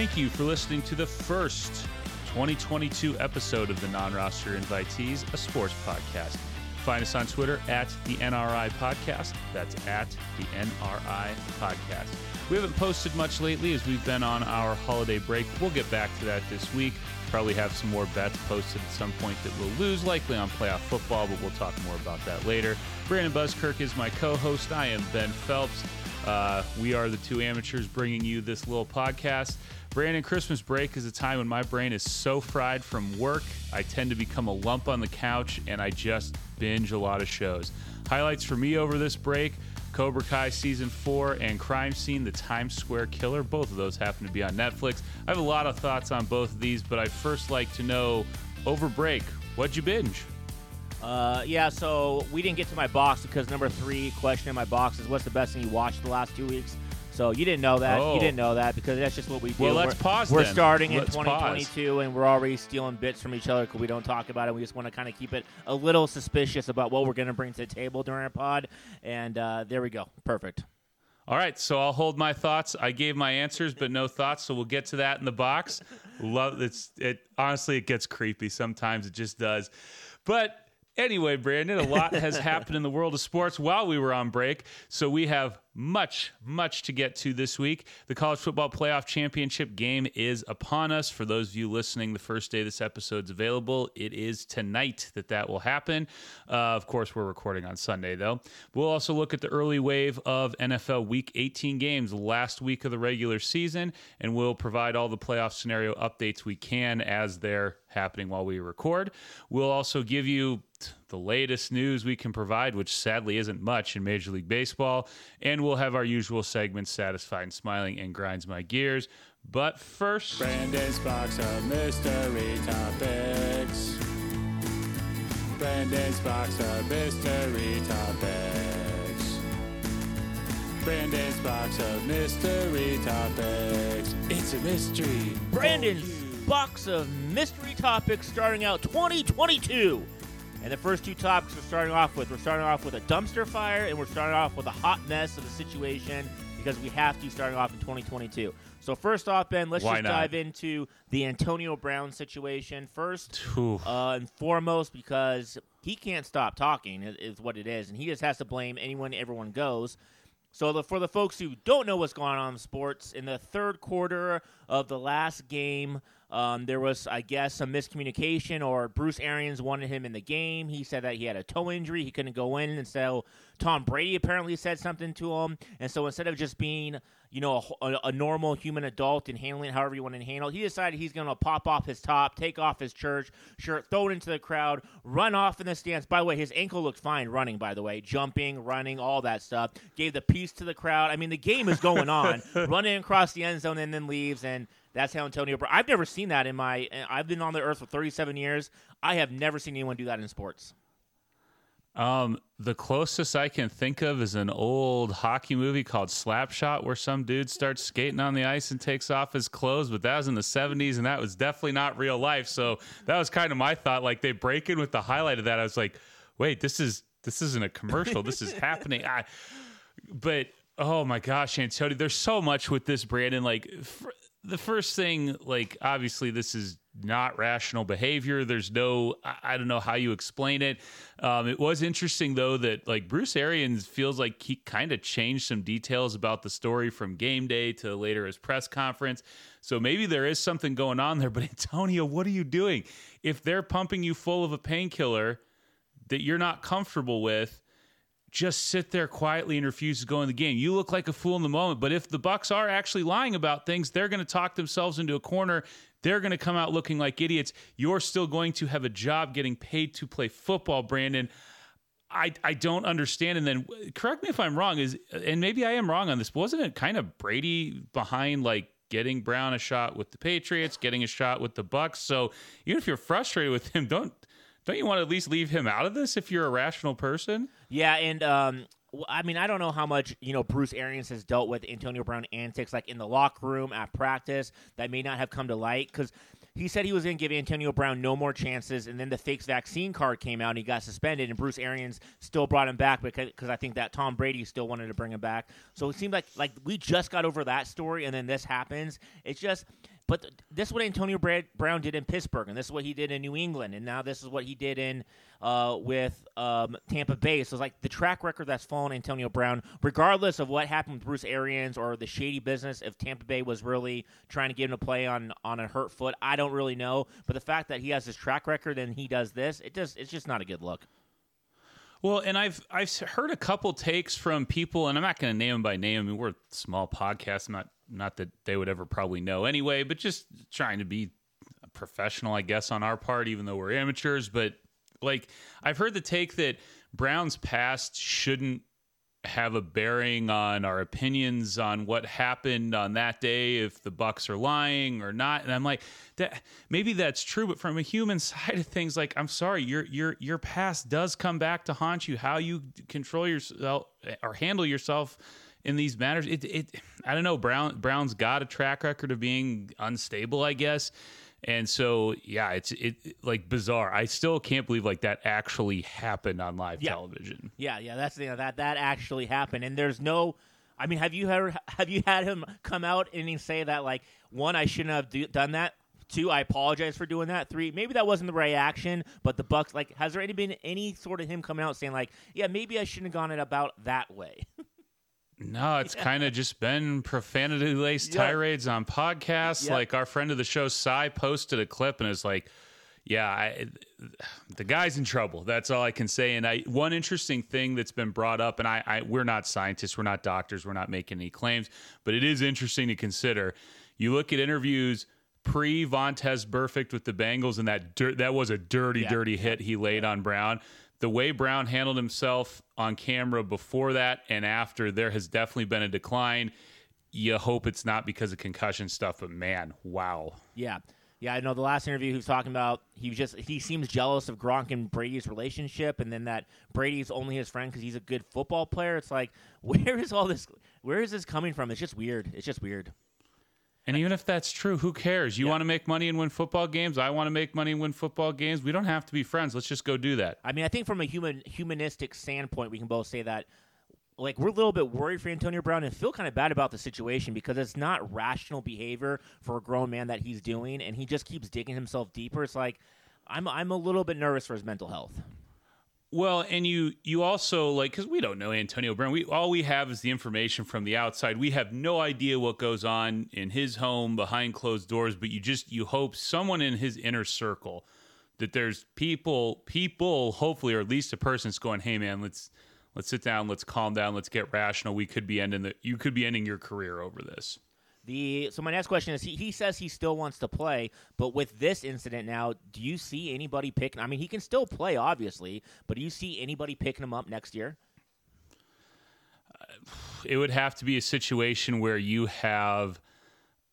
Thank you for listening to the first 2022 episode of the Non Roster Invitees, a sports podcast. Find us on Twitter at the NRI Podcast. That's at the NRI Podcast. We haven't posted much lately as we've been on our holiday break. We'll get back to that this week. Probably have some more bets posted at some point that we'll lose, likely on playoff football, but we'll talk more about that later. Brandon Buzzkirk is my co host. I am Ben Phelps. Uh, we are the two amateurs bringing you this little podcast. Brandon, Christmas break is a time when my brain is so fried from work, I tend to become a lump on the couch and I just binge a lot of shows. Highlights for me over this break Cobra Kai Season 4 and Crime Scene, The Times Square Killer. Both of those happen to be on Netflix. I have a lot of thoughts on both of these, but I'd first like to know over break, what'd you binge? Uh, yeah, so we didn't get to my box because number three question in my box is what's the best thing you watched the last two weeks? So you didn't know that. Oh. You didn't know that because that's just what we do. Well, let's we're, pause We're then. starting Let's in pause. 2022, and we're already stealing bits from each other because we don't talk about it. We just want to kind of keep it a little suspicious about what we're going to bring to the table during our pod. And uh, there we go. Perfect. All right, so I'll hold my thoughts. I gave my answers, but no thoughts, so we'll get to that in the box. Love it's it. Honestly, it gets creepy sometimes. It just does. But anyway, Brandon, a lot has happened in the world of sports while we were on break, so we have much, much to get to this week. The college football playoff championship game is upon us. For those of you listening, the first day this episode's available, it is tonight that that will happen. Uh, of course, we're recording on Sunday, though. We'll also look at the early wave of NFL Week 18 games, last week of the regular season, and we'll provide all the playoff scenario updates we can as they're happening while we record. We'll also give you the latest news we can provide, which sadly isn't much in Major League Baseball. And we'll have our usual segments, Satisfied and Smiling and Grinds My Gears. But first, Brandon's box of mystery topics. Brandon's box of mystery topics. Brandon's box of mystery topics. It's a mystery. Brandon's box of mystery topics starting out 2022. And the first two topics we're starting off with, we're starting off with a dumpster fire and we're starting off with a hot mess of a situation because we have to starting off in 2022. So first off, Ben, let's Why just not? dive into the Antonio Brown situation first. Uh, and foremost, because he can't stop talking, is, is what it is, and he just has to blame anyone, everyone goes. So, the, for the folks who don't know what's going on in sports, in the third quarter of the last game, um, there was, I guess, some miscommunication, or Bruce Arians wanted him in the game. He said that he had a toe injury, he couldn't go in, and so Tom Brady apparently said something to him. And so, instead of just being, you know, a, a, a normal human adult and handling it however you want to handle, he decided he's going to pop off his top, take off his church shirt, throw it into the crowd, run off in the stands. By the way, his ankle looked fine running. By the way, jumping, running, all that stuff. Gave the peace to the crowd. I mean, the game is going on. running across the end zone and then leaves and. That's how Antonio Brown. I've never seen that in my. I've been on the earth for 37 years. I have never seen anyone do that in sports. Um, the closest I can think of is an old hockey movie called Slapshot, where some dude starts skating on the ice and takes off his clothes. But that was in the '70s, and that was definitely not real life. So that was kind of my thought. Like they break in with the highlight of that. I was like, wait, this is this isn't a commercial. this is happening. I, but oh my gosh, Antonio, there's so much with this, Brandon. Like fr- the first thing, like obviously this is not rational behavior. There's no, I, don't know how you explain it. Um, it was interesting though that like Bruce Arians feels like he kind of changed some details about the story from game day to later his press conference. So maybe there is something going on there. But Antonio, what are you doing? If they're pumping you full of a painkiller that you're not comfortable with, just sit there quietly and refuse to go in the game. You look like a fool in the moment, but if the Bucks are actually lying about things, they're going to talk themselves into a corner. They're going to come out looking like idiots. You're still going to have a job getting paid to play football, Brandon. I, I don't understand. And then correct me if I'm wrong, is and maybe I am wrong on this, wasn't it kind of Brady behind like getting Brown a shot with the Patriots, getting a shot with the Bucks? So even if you're frustrated with him, don't don't you want to at least leave him out of this if you're a rational person? Yeah, and um, I mean, I don't know how much you know Bruce Arians has dealt with Antonio Brown antics, like in the locker room at practice, that may not have come to light because he said he was going to give Antonio Brown no more chances, and then the fake vaccine card came out and he got suspended, and Bruce Arians still brought him back because because I think that Tom Brady still wanted to bring him back. So it seemed like like we just got over that story, and then this happens. It's just. But th- this is what Antonio Brad- Brown did in Pittsburgh, and this is what he did in New England, and now this is what he did in uh, with um, Tampa Bay. So it's like the track record that's fallen Antonio Brown, regardless of what happened with Bruce Arians or the shady business. If Tampa Bay was really trying to get him to play on on a hurt foot, I don't really know. But the fact that he has this track record and he does this, it just it's just not a good look. Well, and I've I've heard a couple takes from people, and I'm not going to name them by name. I mean, we're a small podcast. I'm not not that they would ever probably know anyway, but just trying to be professional, I guess, on our part, even though we're amateurs. But like, I've heard the take that Brown's past shouldn't have a bearing on our opinions on what happened on that day if the bucks are lying or not and i'm like that maybe that's true but from a human side of things like i'm sorry your your your past does come back to haunt you how you control yourself eh, or handle yourself in these matters it it i don't know brown brown's got a track record of being unstable i guess and so, yeah, it's it like bizarre. I still can't believe like that actually happened on live Yeah. television. Yeah, yeah, that's the that that actually happened, and there's no. I mean, have you heard? Have you had him come out and he say that like one, I shouldn't have do, done that. Two, I apologize for doing that. Three, maybe that wasn't the right action, but the Bucks like has there any been any sort of him coming out saying like, yeah, maybe I shouldn't have gone it about that way. No, it's kind of just been profanity laced Yeah. tirades on podcasts. Yeah. Like our friend of the show, Cy, posted a clip and is like, "Yeah, I, the guy's in trouble." That's all I can say. And I, one interesting thing that's been brought up, and I, I, we're not scientists, we're not doctors, we're not making any claims, but it is interesting to consider. You look at interviews pre Vontaze Burfict with the Bengals, and that dir- that was a dirty, Yeah. dirty hit he laid on Brown. The way Brown handled himself on camera before that and after, there has definitely been a decline. You hope it's not because of concussion stuff, but man, wow. Yeah. Yeah, I know the last interview he was talking about he just he seems jealous of Gronk and Brady's relationship and then that Brady's only his friend cuz he's a good football player. It's like where is all this where is this coming from? It's just weird. It's just weird. And even if that's true, who cares? You Yeah. want to make money and win football games. I want to make money and win football games. We don't have to be friends. Let's just go do that. I mean, I think from a human humanistic standpoint, we can both say that like we're a little bit worried for Antonio Brown and feel kind of bad about the situation because it's not rational behavior for a grown man that he's doing and he just keeps digging himself deeper. It's like I'm I'm a little bit nervous for his mental health. Well, and you you also like because we don't know Antonio Brown. We all we have is the information from the outside. We have no idea what goes on in his home behind closed doors. But you just you hope someone in his inner circle that there's people people hopefully or at least a person's going, hey man, let's let's sit down, let's calm down, let's get rational. We could be ending the you could be ending your career over this. The so my next question is he, he says he still wants to play, but with this incident now, do you see anybody picking? I mean, he can still play obviously, but do you see anybody picking him up next year? it would have to be a situation where you have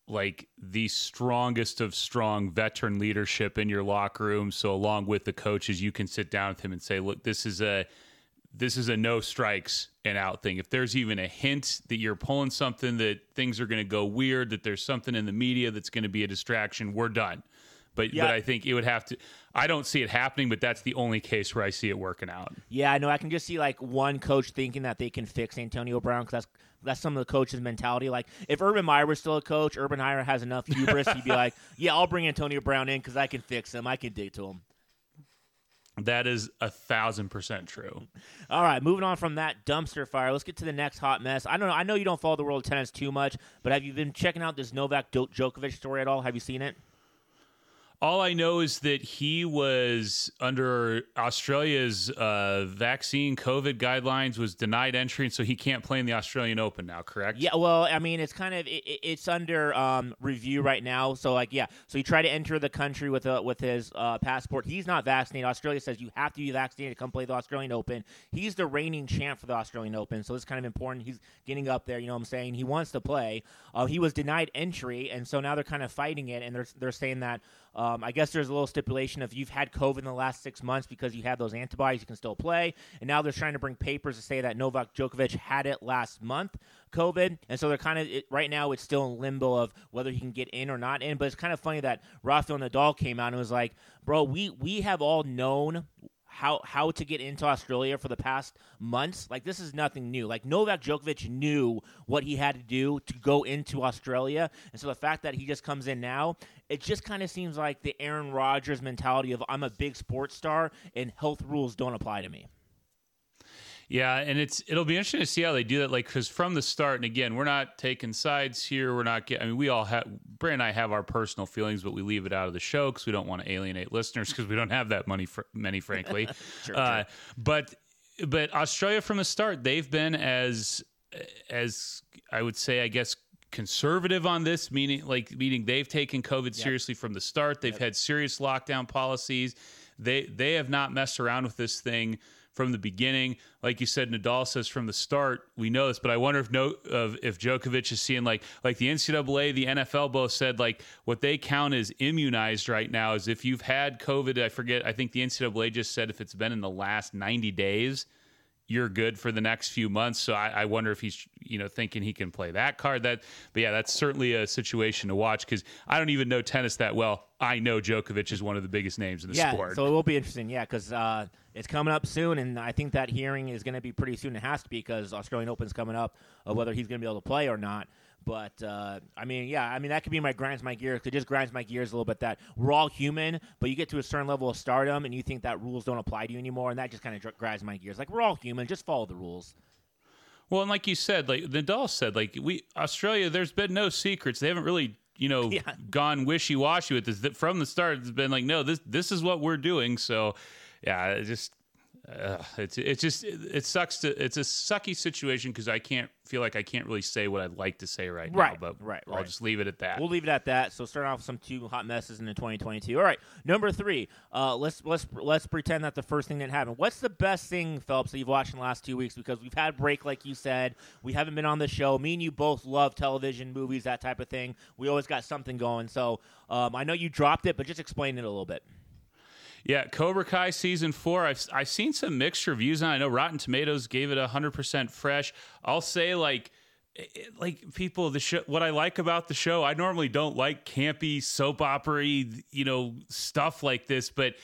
like the strongest of strong veteran leadership in your locker room so along with the coaches you can sit down with him and say look this is a this is a no strikes and out thing if there's even a hint that you're pulling something that things are going to go weird that there's something in the media that's going to be a distraction we're done but Yeah. but I think it would have to I don't see it happening but that's the only case where I see it working out Yeah, I know. I can just see like one coach thinking that they can fix Antonio Brown because that's that's some of the coach's mentality. Like if Urban Meyer was still a coach, Urban Meyer has enough hubris. he'd be like, "Yeah, I'll bring Antonio Brown in because I can fix him. I can dig to him." That is a thousand percent true All right, moving on from that dumpster fire, let's get to the next hot mess. I don't know. I know you don't follow the world of tennis too much, but have you been checking out this Novak Djokovic story at all? Have you seen it? All I know is that he was under Australia's uh, vaccine COVID guidelines, was denied entry, and so he can't play in the Australian Open now. Correct? Yeah, well, I mean, it's kind of it, it- it's under um, review right now. So, like, yeah, so he tried to enter the country with a, with his uh, passport. He's not vaccinated. Australia says you have to be vaccinated to come play the Australian Open. He's the reigning champ for the Australian Open, so it's kind of important. He's getting up there. You know what I'm saying? He wants to play. Uh, he was denied entry, and so now they're kind of fighting it, and they're they're saying that. Um, I guess there's a little stipulation if you've had COVID in the last six months because you have those antibodies, you can still play. And now they're trying to bring papers to say that Novak Djokovic had it last month, COVID, and so they're kind of right now it's still in limbo of whether he can get in or not in. But it's kind of funny that Rafael Nadal came out and was like, "Bro, we we have all known." How how to get into Australia for the past months. Like this is nothing new. Like Novak Djokovic knew what he had to do to go into Australia, and so the fact that he just comes in now, it just kind of seems like the Aaron Rodgers mentality of I'm a big sports star and health rules don't apply to me. Yeah, and it's it'll be interesting to see how they do that. Like, because from the start, and again, we're not taking sides here. We're not getting. I mean, we all have. Brand and I have our personal feelings, but we leave it out of the show because we don't want to alienate listeners because we don't have that money for many, frankly. Sure, uh, But but Australia from the start, they've been as as I would say, I guess conservative on this meaning like meaning they've taken covid seriously from the start they've had serious lockdown policies they they have not messed around with this thing from the beginning. Like you said, Nadal says from the start, we know this, but I wonder if no, of if Djokovic is seeing like like the NCAA, the NFL both said like what they count as immunized right now is if you've had COVID. I forget. I think the NCAA just said if it's been in the last ninety days, you're good for the next few months. So I, I, wonder if he's you know thinking he can play that card. That, but yeah, that's certainly a situation to watch because I don't even know tennis that well. I know Djokovic is one of the biggest names in the yeah, sport. so it will be interesting. Yeah, because uh, it's coming up soon, and I think that hearing is going to be pretty soon. It has to be because Australian Open's coming up, of whether he's going to be able to play or not. But uh, I mean, yeah, I mean that could be my grinds my gears. It just grinds my gears a little bit that we're all human, but you get to a certain level of stardom and you think that rules don't apply to you anymore, and that just kind of grinds my gears. Like we're all human, just follow the rules. Well, and like you said, like Nadal said, like we Australia, there's been no secrets. They haven't really, you know, yeah. gone wishy washy with this. From the start, it's been like, no, this this is what we're doing. So, yeah, just uh, it's it's just it, it, sucks to it's a sucky situation because I can't feel like I can't really say what I'd like to say right, right now. But right, I'll right. just leave it at that. We'll leave it at that. So start off with some two hot messes in the 2022. All right, number three. Uh, let's let's let's pretend that the first thing didn't happen. What's the best thing, Phelps, that you've watched in the last two weeks? Because we've had break, like you said. We haven't been on the show. Me and you both love television, movies, that type of thing. We always got something going. So um, I know you dropped it, but just explain it a little bit. Yeah, Cobra Kai season four. I've I've seen some mixed reviews on. It. I know Rotten Tomatoes gave it hundred percent fresh. I'll say like eh, eh, like people the show what i like about the show i normally don't like campy soap opera you know stuff like this but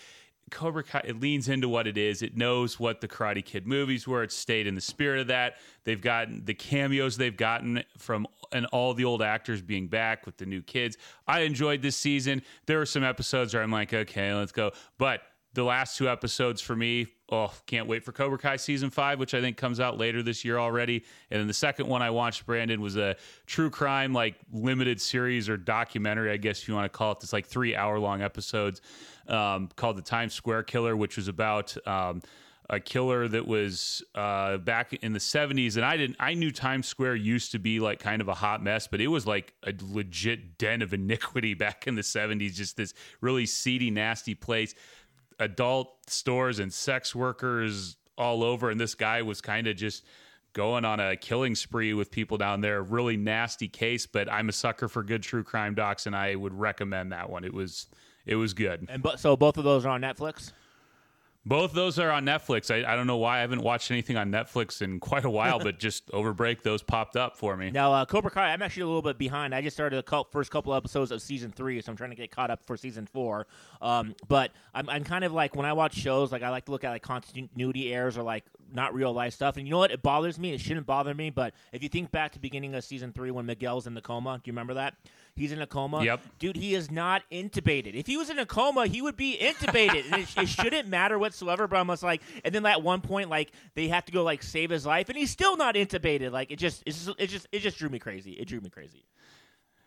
cobra kai it leans into what it is it knows what the karate kid movies were it stayed in the spirit of that they've gotten the cameos they've gotten from and all the old actors being back with the new kids i enjoyed this season there were some episodes where i'm like okay let's go but the last two episodes for me, oh, can't wait for Cobra Kai season five, which I think comes out later this year already. And then the second one I watched, Brandon, was a true crime like limited series or documentary, I guess if you want to call it. It's like three hour long episodes um, called The Times Square Killer, which was about. Um, a killer that was uh, back in the 70s and i didn't i knew times square used to be like kind of a hot mess but it was like a legit den of iniquity back in the 70s just this really seedy nasty place adult stores and sex workers all over. And this guy was kind of just going on a killing spree with people down there. Really nasty case, but I'm a sucker for good true crime docs, and I would recommend that one. It was it was good. And but so both of those are on Netflix. Both those are on Netflix. I, I don't know why I haven't watched anything on Netflix in quite a while, but just over break, those popped up for me. Now, uh, Cobra Kai, I'm actually a little bit behind. I just started the first couple episodes of season three, so I'm trying to get caught up for season four. Um, but I'm, I'm kind of like, when I watch shows, like I like to look at like continuity errors or like not real life stuff. And you know what? It bothers me. It shouldn't bother me. But if you think back to beginning of season three when Miguel's in the coma, do you remember that? He's in a coma. Yep. Dude, he is not intubated. If he was in a coma, he would be intubated. and it, it, shouldn't matter whatsoever. But I'm just like, and then at one point, like they have to go like save his life, and he's still not intubated. Like it just, it's just, it just, it just drew me crazy. It drew me crazy.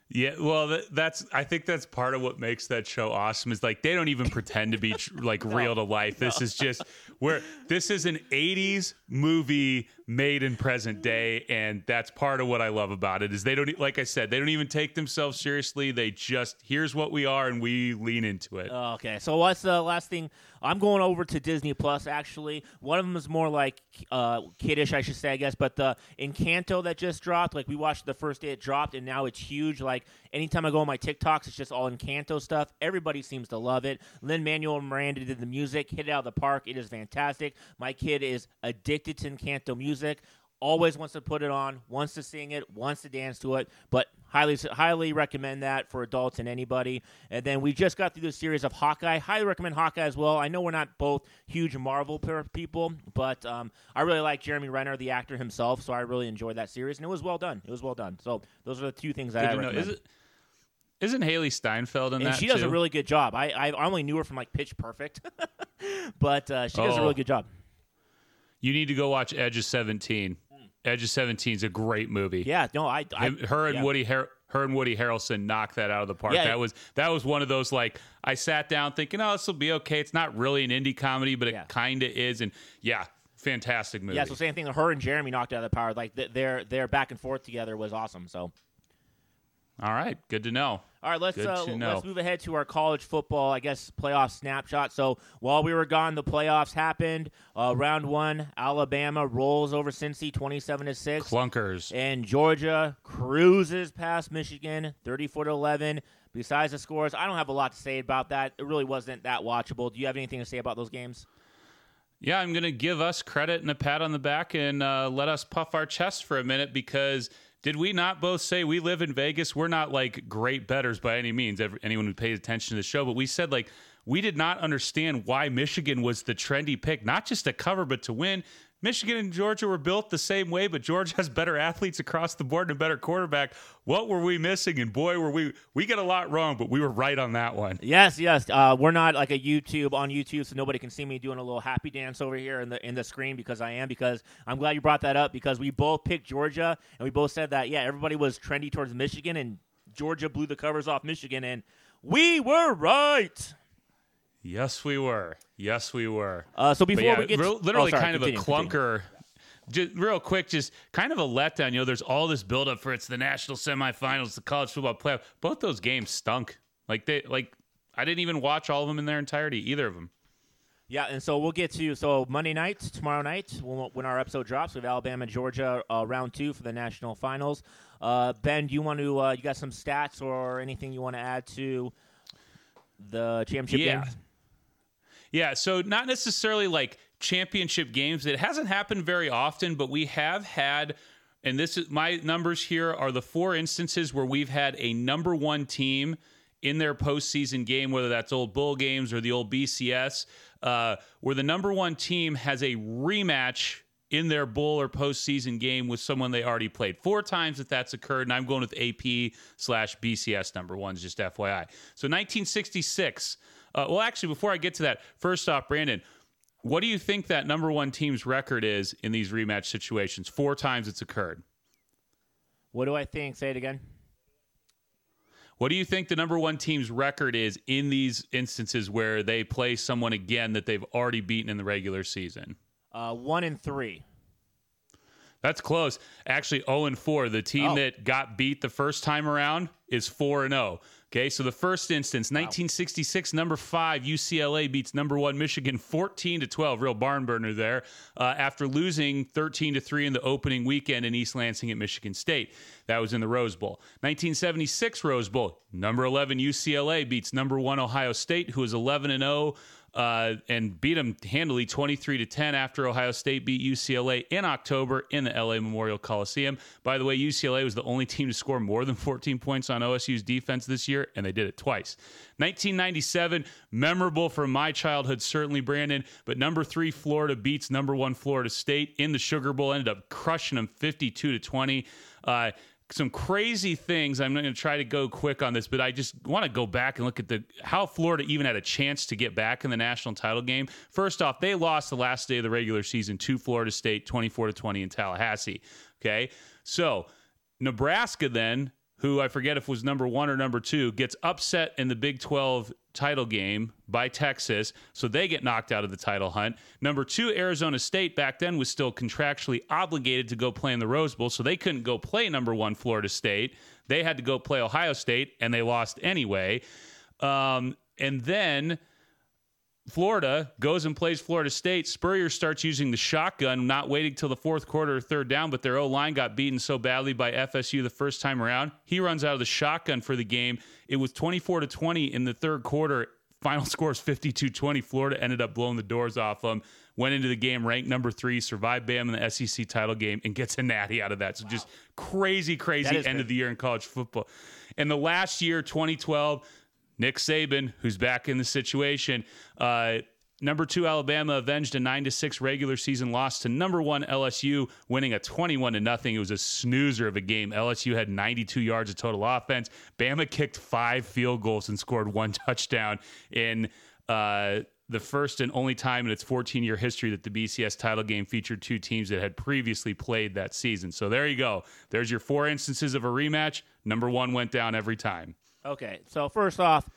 Yeah, well, that's I think that's part of what makes that show awesome is like they don't even pretend to be tr- like no, real to life. This is just where this is an 80s movie made in present day and that's part of what i love about it is they don't like i said they don't even take themselves seriously they just here's what we are and we lean into it Okay, so what's the last thing? I'm going over to Disney Plus. Actually, one of them is more like uh, kiddish, I should say, I guess. But the Encanto that just dropped, like we watched the first day it dropped, and now it's huge. Like anytime I go on my TikToks, it's just all Encanto stuff. Everybody seems to love it. Lin Manuel Miranda did the music, hit it out of the park. It is fantastic. My kid is addicted to Encanto music always wants to put it on, wants to sing it, wants to dance to it, but highly highly recommend that for adults and anybody. And then we just got through the series of Hawkeye. Highly recommend Hawkeye as well. I know we're not both huge Marvel people, but um, I really like Jeremy Renner, the actor himself, so I really enjoyed that series, and it was well done. It was well done. So those are the two things that Good I know. recommend. Is it isn't Hailee Steinfeld in and that she does a really good job. I I only knew her from like Pitch Perfect, but uh, she does a Oh. really good job. You need to go watch edge of 17 hmm. edge of 17 is a great movie Yeah, no, I, I her and yeah. Woody Har- her and Woody Harrelson knocked that out of the park. Yeah. That was that was one of those like I sat down thinking, oh, this will be okay. It's not really an indie comedy, but Yeah. it kind of is. And yeah, fantastic movie. Yeah, so same thing. Her and Jeremy knocked out of the power. Like th- their their back and forth together was awesome. So All right, good to know. all right, let's uh, let's move ahead to our college football. I guess playoff snapshot. So while we were gone, the playoffs happened. Uh, round one, Alabama rolls over Cincy, twenty-seven to six. Clunkers. And Georgia cruises past Michigan, 34 to 11. Besides the scores, I don't have a lot to say about that. It really wasn't that watchable. Do you have anything to say about those games? Yeah, I'm going to give us credit and a pat on the back and uh, let us puff our chest for a minute because did we not both say we live in Vegas? We're not like great betters by any means, every, anyone who pays attention to the show, but we said like we did not understand why Michigan was the trendy pick, not just to cover, but to win. Michigan and Georgia were built the same way, but Georgia has better athletes across the board and a better quarterback. What were we missing? And boy, were we we get a lot wrong, but we were right on that one. Yes, yes. Uh, we're not like a YouTube on YouTube, so nobody can see me doing a little happy dance over here in the in the screen because I am. Because I'm glad you brought that up because we both picked Georgia and we both said that yeah, everybody was trendy towards Michigan and Georgia blew the covers off Michigan and we were right. Yes, we were. Yes, we were. Uh, so before yeah, we get real- literally oh, sorry, kind of a continue. clunker. Just real quick, just kind of a letdown. You know, there's all this buildup for it's the national semifinals, the college football playoff. Both those games stunk. Like they, like I didn't even watch all of them in their entirety, either of them. Yeah, and so we'll get to so Monday night, tomorrow night, when, when our episode drops, we have Alabama, Georgia, uh, round two for the national finals. Uh, ben, do you want to? Uh, you got some stats or anything you want to add to the championship Yeah. games? Yeah, so not necessarily like championship games. It hasn't happened very often, but we have had, and this is my numbers here are the four instances where we've had a number one team in their postseason game, whether that's old bowl games or the old BCS, uh, where the number one team has a rematch in their bowl or postseason game with someone they already played. Four times that that's occurred, and I'm going with AP slash BCS number ones, just FYI. So 1966. Uh, well, actually, before I get to that, first off, Brandon, what do you think that number one team's record is in these rematch situations? Four times it's occurred. What do I think? Say it again. What do you think the number one team's record is in these instances where they play someone again that they've already beaten in the regular season? Uh, one and three. That's close. Actually, 0 and 4. The team Oh. that got beat the first time around is 4 and 0. Okay, so the first instance, 1966, number five, UCLA beats number one Michigan 14 to 12. Real barn burner there. Uh, after losing 13 to 3 in the opening weekend in East Lansing at Michigan State. That was in the Rose Bowl. 1976 Rose Bowl, number 11 UCLA beats number one Ohio State, who is 11 and 0 uh, and beat them handily 23 to 10 after Ohio State beat UCLA in October in the LA Memorial Coliseum. By the way, UCLA was the only team to score more than 14 points on OSU's defense this year, and they did it twice. 1997, memorable from my childhood, certainly, Brandon, but number three Florida beats number one Florida State in the Sugar Bowl, ended up crushing them 52 to 20. Uh, some crazy things. I'm going to try to go quick on this, but I just want to go back and look at the how Florida even had a chance to get back in the national title game. First off, they lost the last day of the regular season to Florida State, 24 to 20 in Tallahassee. Okay, so Nebraska then, who I forget if was number one or number two, gets upset in the Big 12 title game by Texas, so they get knocked out of the title hunt. Number two, Arizona State back then was still contractually obligated to go play in the Rose Bowl, so they couldn't go play number one Florida State. They had to go play Ohio State, and they lost anyway. Um, and then Florida goes and plays Florida State. Spurrier starts using the shotgun, not waiting till the fourth quarter or third down, but their O line got beaten so badly by FSU the first time around. He runs out of the shotgun for the game. It was 24 to 20 in the third quarter. Final score is 52 20. Florida ended up blowing the doors off them. Went into the game ranked number three, survived Bam in the SEC title game, and gets a natty out of that. So Wow. just crazy, crazy end of the year in college football. And the last year, 2012, Nick Saban, who's back in the situation. Uh, number two Alabama avenged a nine to six regular season loss to number one LSU, winning a twenty-one to nothing. It was a snoozer of a game. LSU had ninety-two yards of total offense. Bama kicked five field goals and scored one touchdown in. Uh, the first and only time in its 14 year history that the BCS title game featured two teams that had previously played that season. So there you go. There's your four instances of a rematch. Number one went down every time. Okay, so first off,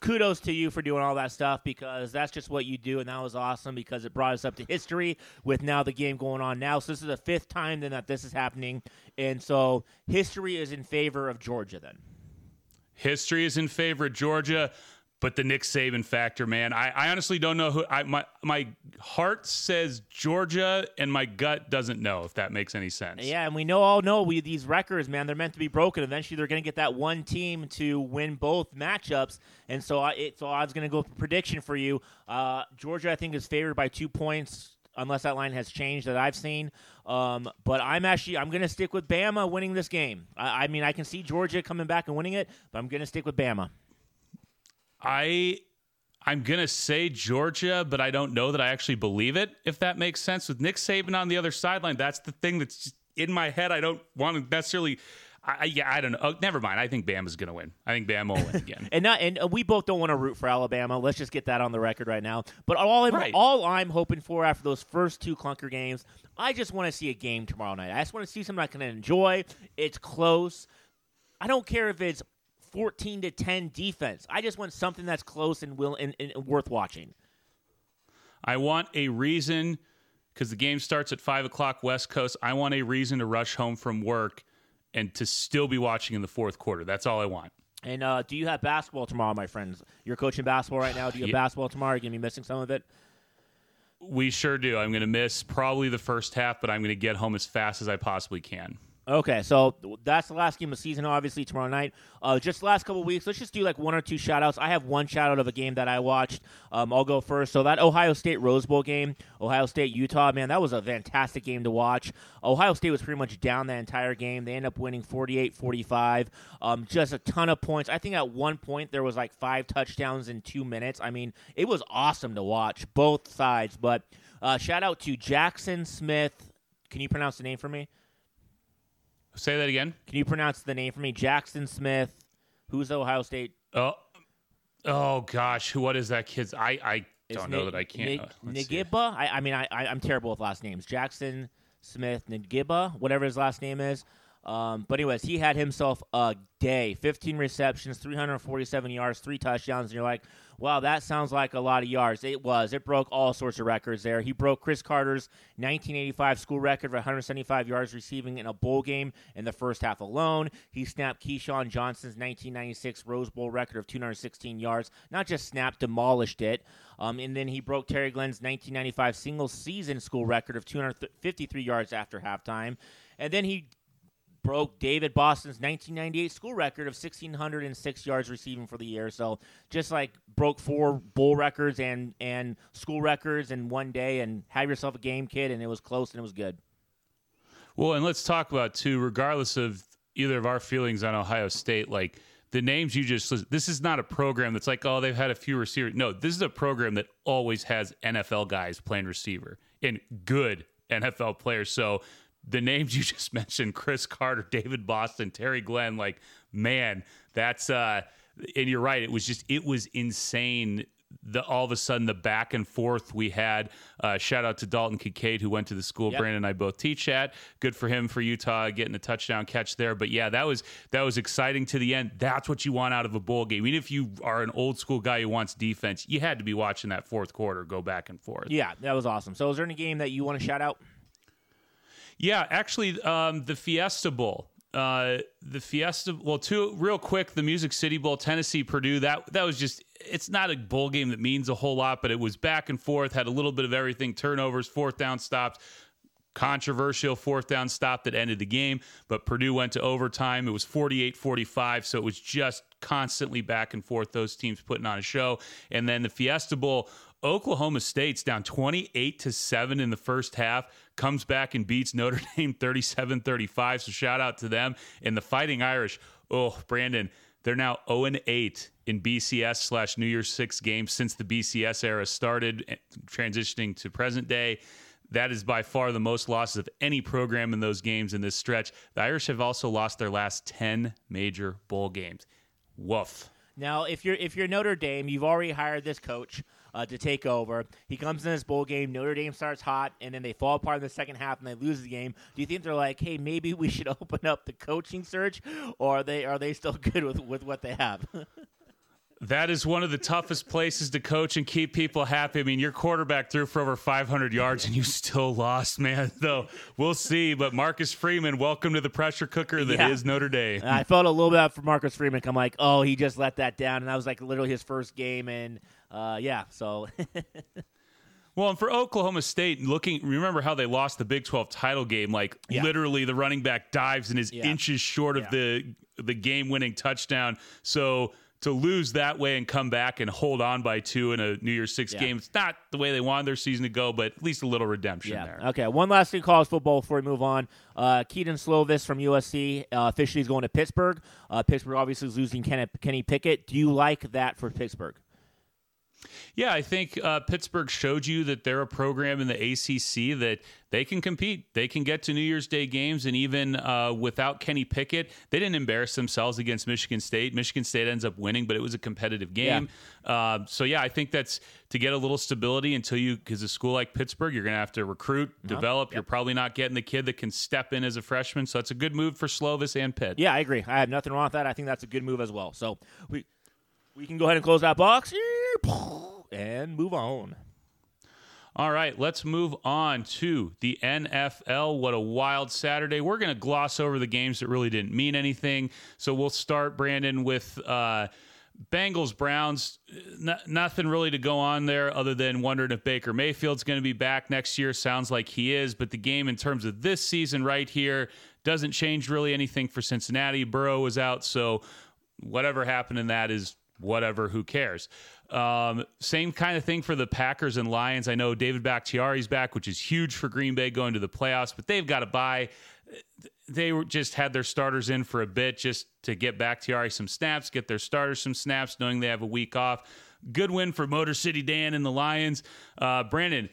kudos to you for doing all that stuff because that's just what you do, and that was awesome because it brought us up to history with now the game going on now. So this is the fifth time then that this is happening, and so history is in favor of Georgia then. History is in favor of Georgia, but the Nick Saban factor, man, I, I honestly don't know who. I, my my heart says Georgia, and my gut doesn't know if that makes any sense. Yeah, and we know all know we these records, man, they're meant to be broken. Eventually, they're going to get that one team to win both matchups, and so I, it, so I was going to go prediction for you. Uh, Georgia, I think, is favored by two points, unless that line has changed that I've seen. Um, but I'm actually I'm going to stick with Bama winning this game. I, I mean, I can see Georgia coming back and winning it, but I'm going to stick with Bama. I I'm gonna say Georgia, but I don't know that I actually believe it. If that makes sense, with Nick Saban on the other sideline, that's the thing that's in my head. I don't want to necessarily. I, yeah, I don't know. Oh, never mind. I think Bama's gonna win. I think Bama will win again. And not, and uh, we both don't want to root for Alabama. Let's just get that on the record right now. But all I'm, Right. all I'm hoping for after those first two clunker games, I just want to see a game tomorrow night. I just want to see something I can enjoy. It's close. I don't care if it's 14 to 10 defense. I just want something that's close and will and, and worth watching. I want a reason because the game starts at five o'clock West Coast. I want a reason to rush home from work and to still be watching in the fourth quarter. That's all I want. And uh, do you have basketball tomorrow, my friends? You're coaching basketball right now. Do you have Yeah. basketball tomorrow? Are you going to be missing some of it? We sure do. I'm going to miss probably the first half, but I'm going to get home as fast as I possibly can. Okay, so that's the last game of the season, obviously, tomorrow night. Uh, just the last couple weeks, let's just do like one or two shout outs. I have one shout out of a game that I watched. Um, I'll go first. So, that Ohio State Rose Bowl game, Ohio State Utah, man, that was a fantastic game to watch. Ohio State was pretty much down the entire game. They end up winning 48 45. Um, just a ton of points. I think at one point there was like five touchdowns in two minutes. I mean, it was awesome to watch, both sides. But uh, shout out to Jaxon Smith. Can you pronounce the name for me? Say that again. Can you pronounce the name for me? Jaxon Smith. Who's the Ohio State? Oh, oh gosh, who? What is that kid's? I I don't know that I can't. Ni- uh, let's see. Nagibba. I, I mean, I, I I'm terrible with last names. Jaxon Smith Nagibba, whatever his last name is. Um, but anyways, he had himself a day. 15 receptions, 347 yards, three touchdowns, and you're like, wow, that sounds like a lot of yards. It was. It broke all sorts of records there. He broke Cris Carter's 1985 school record for 175 yards receiving in a bowl game in the first half alone. He snapped Keyshawn Johnson's 1996 Rose Bowl record of 216 yards. Not just snapped, demolished it. Um, and then he broke Terry Glenn's 1995 single season school record of 253 yards after halftime. And then he broke David Boston's 1998 school record of 1,606 yards receiving for the year. So just like broke four bowl records and and school records in one day, and have yourself a game, kid. And it was close and it was good. Well, and let's talk about too. Regardless of either of our feelings on Ohio State, like the names you just listed, this is not a program that's like, oh, they've had a few receivers. No, this is a program that always has NFL guys playing receiver and good NFL players. So the names you just mentioned, Cris Carter, David Boston, Terry Glenn, like, man, that's uh and you're right, it was just it was insane the all of a sudden the back and forth we had. Uh, shout out to Dalton Kincaid who went to the school Yep. Brandon and I both teach at. Good for him for Utah getting a touchdown catch there. But yeah, that was that was exciting to the end. That's what you want out of a bowl game. Even if you are an old school guy who wants defense, you had to be watching that fourth quarter go back and forth. Yeah, that was awesome. So, is there any game that you want to shout out? Yeah, actually, um, the Fiesta Bowl. Uh, the Fiesta, well, two real quick. The Music City Bowl, Tennessee, Purdue. That that was just. It's not a bowl game that means a whole lot, but it was back and forth. Had a little bit of everything: turnovers, fourth down stops, controversial fourth down stop that ended the game. But Purdue went to overtime. It was 48-45, so it was just constantly back and forth. Those teams putting on a show, and then the Fiesta Bowl. Oklahoma State's down 28 to 7 in the first half, comes back and beats Notre Dame 37 35. So shout out to them. And the Fighting Irish, oh, Brandon, they're now 0 and 8 in BCS slash New Year's Six games since the BCS era started, eh, transitioning to present day. That is by far the most losses of any program in those games in this stretch. The Irish have also lost their last 10 major bowl games. Woof. Now, if you're if you're Notre Dame, you've already hired this coach uh, to take over. He comes in this bowl game. Notre Dame starts hot, and then they fall apart in the second half, and they lose the game. Do you think they're like, hey, maybe we should open up the coaching search, or are they are they still good with with what they have? That is one of the toughest places to coach and keep people happy. I mean, your quarterback threw for over 500 yards and you still lost, man. Though we'll see. But Marcus Freeman, welcome to the pressure cooker that is Yeah. Notre Dame. I felt a little bit for Marcus Freeman. I'm like, oh, he just let that down, and that was like literally his first game, and uh, yeah, so Well, and for Oklahoma State, looking, remember how they lost the Big 12 title game? Like Yeah. literally, the running back dives and is Yeah. inches short of the the game winning touchdown. So to lose that way and come back and hold on by two in a New Year's Six Yeah. game, it's not the way they wanted their season to go, but at least a little redemption yeah. there. Okay, one last thing, college football before we move on. Uh, Kedon Slovis from USC uh, officially is going to Pittsburgh. Uh, Pittsburgh obviously is losing Kenny, Kenny Pickett. Do you like that for Pittsburgh? Yeah, I think uh, Pittsburgh showed you that they're a program in the ACC that they can compete. They can get to New Year's Day games, and even uh, without Kenny Pickett, they didn't embarrass themselves against Michigan State. Michigan State ends up winning, but it was a competitive game. Uh, so yeah, I think that's to get a little stability until you, because a school like Pittsburgh, you're going to have to recruit, develop. You're probably not getting the kid that can step in as a freshman. So that's a good move for Slovis and Pitt. Yeah, I agree. I have nothing wrong with that. I think that's a good move as well. So we we can go ahead and close that box and move on. All right, let's move on to the NFL. What a wild Saturday. We're going to gloss over the games that really didn't mean anything. So we'll start, Brandon, with uh, Bengals Browns. N- nothing really to go on there other than wondering if Baker Mayfield's going to be back next year. Sounds like he is, but the game in terms of this season right here doesn't change really anything for Cincinnati. Burrow was out, so whatever happened in that is whatever, who cares? Um, same kind of thing for the Packers and Lions. I know David Bakhtiari's back, which is huge for Green Bay going to the playoffs, but they've got to buy. They just had their starters in for a bit just to get Bakhtiari some snaps, get their starters some snaps, knowing they have a week off. Good win for Motor City Dan and the Lions. Uh, Brandon,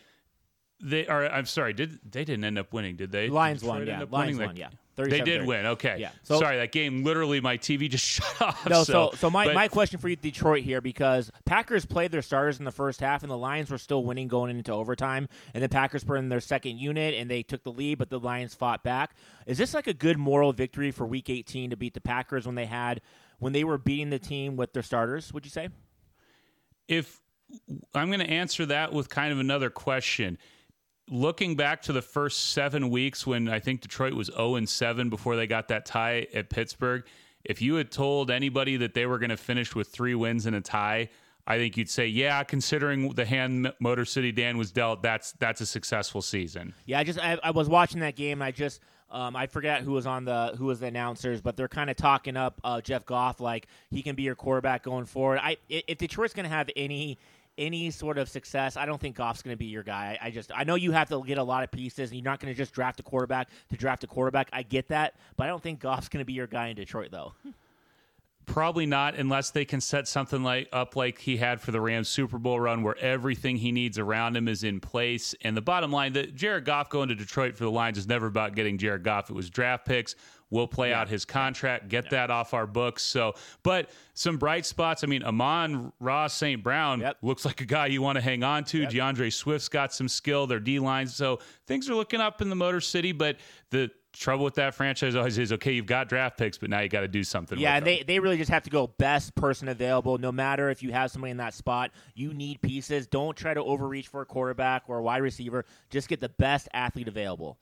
they are. I'm sorry. Did they didn't end up winning? Did they? Lions Detroit won, yeah. Lions winning? won, yeah. They did 37-30. win. Okay. Yeah. So- sorry, that game literally my TV just shut off. No, so so my, but- my question for you, Detroit, here because Packers played their starters in the first half, and the Lions were still winning going into overtime, and the Packers were in their second unit, and they took the lead, but the Lions fought back. Is this like a good moral victory for Week 18 to beat the Packers when they had when they were beating the team with their starters? Would you say? if I'm going to answer that with kind of another question. Looking back to the first seven weeks when I think Detroit was 0 and 7 before they got that tie at Pittsburgh, if you had told anybody that they were going to finish with three wins and a tie, I think you'd say, yeah, considering the hand Motor City Dan was dealt, that's that's a successful season. Yeah, I just I, I was watching that game. And I just um, I forget who was on the who was the announcers, but they're kind of talking up uh, Jeff Goff like he can be your quarterback going forward. I i- if Detroit's going to have any any sort of success, I don't think Goff's going to be your guy. I, just I know you have to get a lot of pieces, and you're not going to just draft a quarterback to draft a quarterback. I get that, but I don't think Goff's going to be your guy in Detroit though. Probably not unless they can set something like up like he had for the Rams Super Bowl run where everything he needs around him is in place. And the bottom line that Jared Goff going to Detroit for the Lions is never about getting Jared Goff. It was draft picks, We'll play out his contract, get that off our books. So, but some bright spots. I mean, Amon-Ra St. Brown Yep. looks like a guy you want to hang on to. D'Andre Swift's got some skill. Their D lines. So things are looking up in the Motor City. But the trouble with that franchise always is okay, you've got draft picks, but now you got to do something. Yeah, with them. they, they really just have to go best person available. No matter if you have somebody in that spot, you need pieces. Don't try to overreach for a quarterback or a wide receiver. Just get the best athlete available.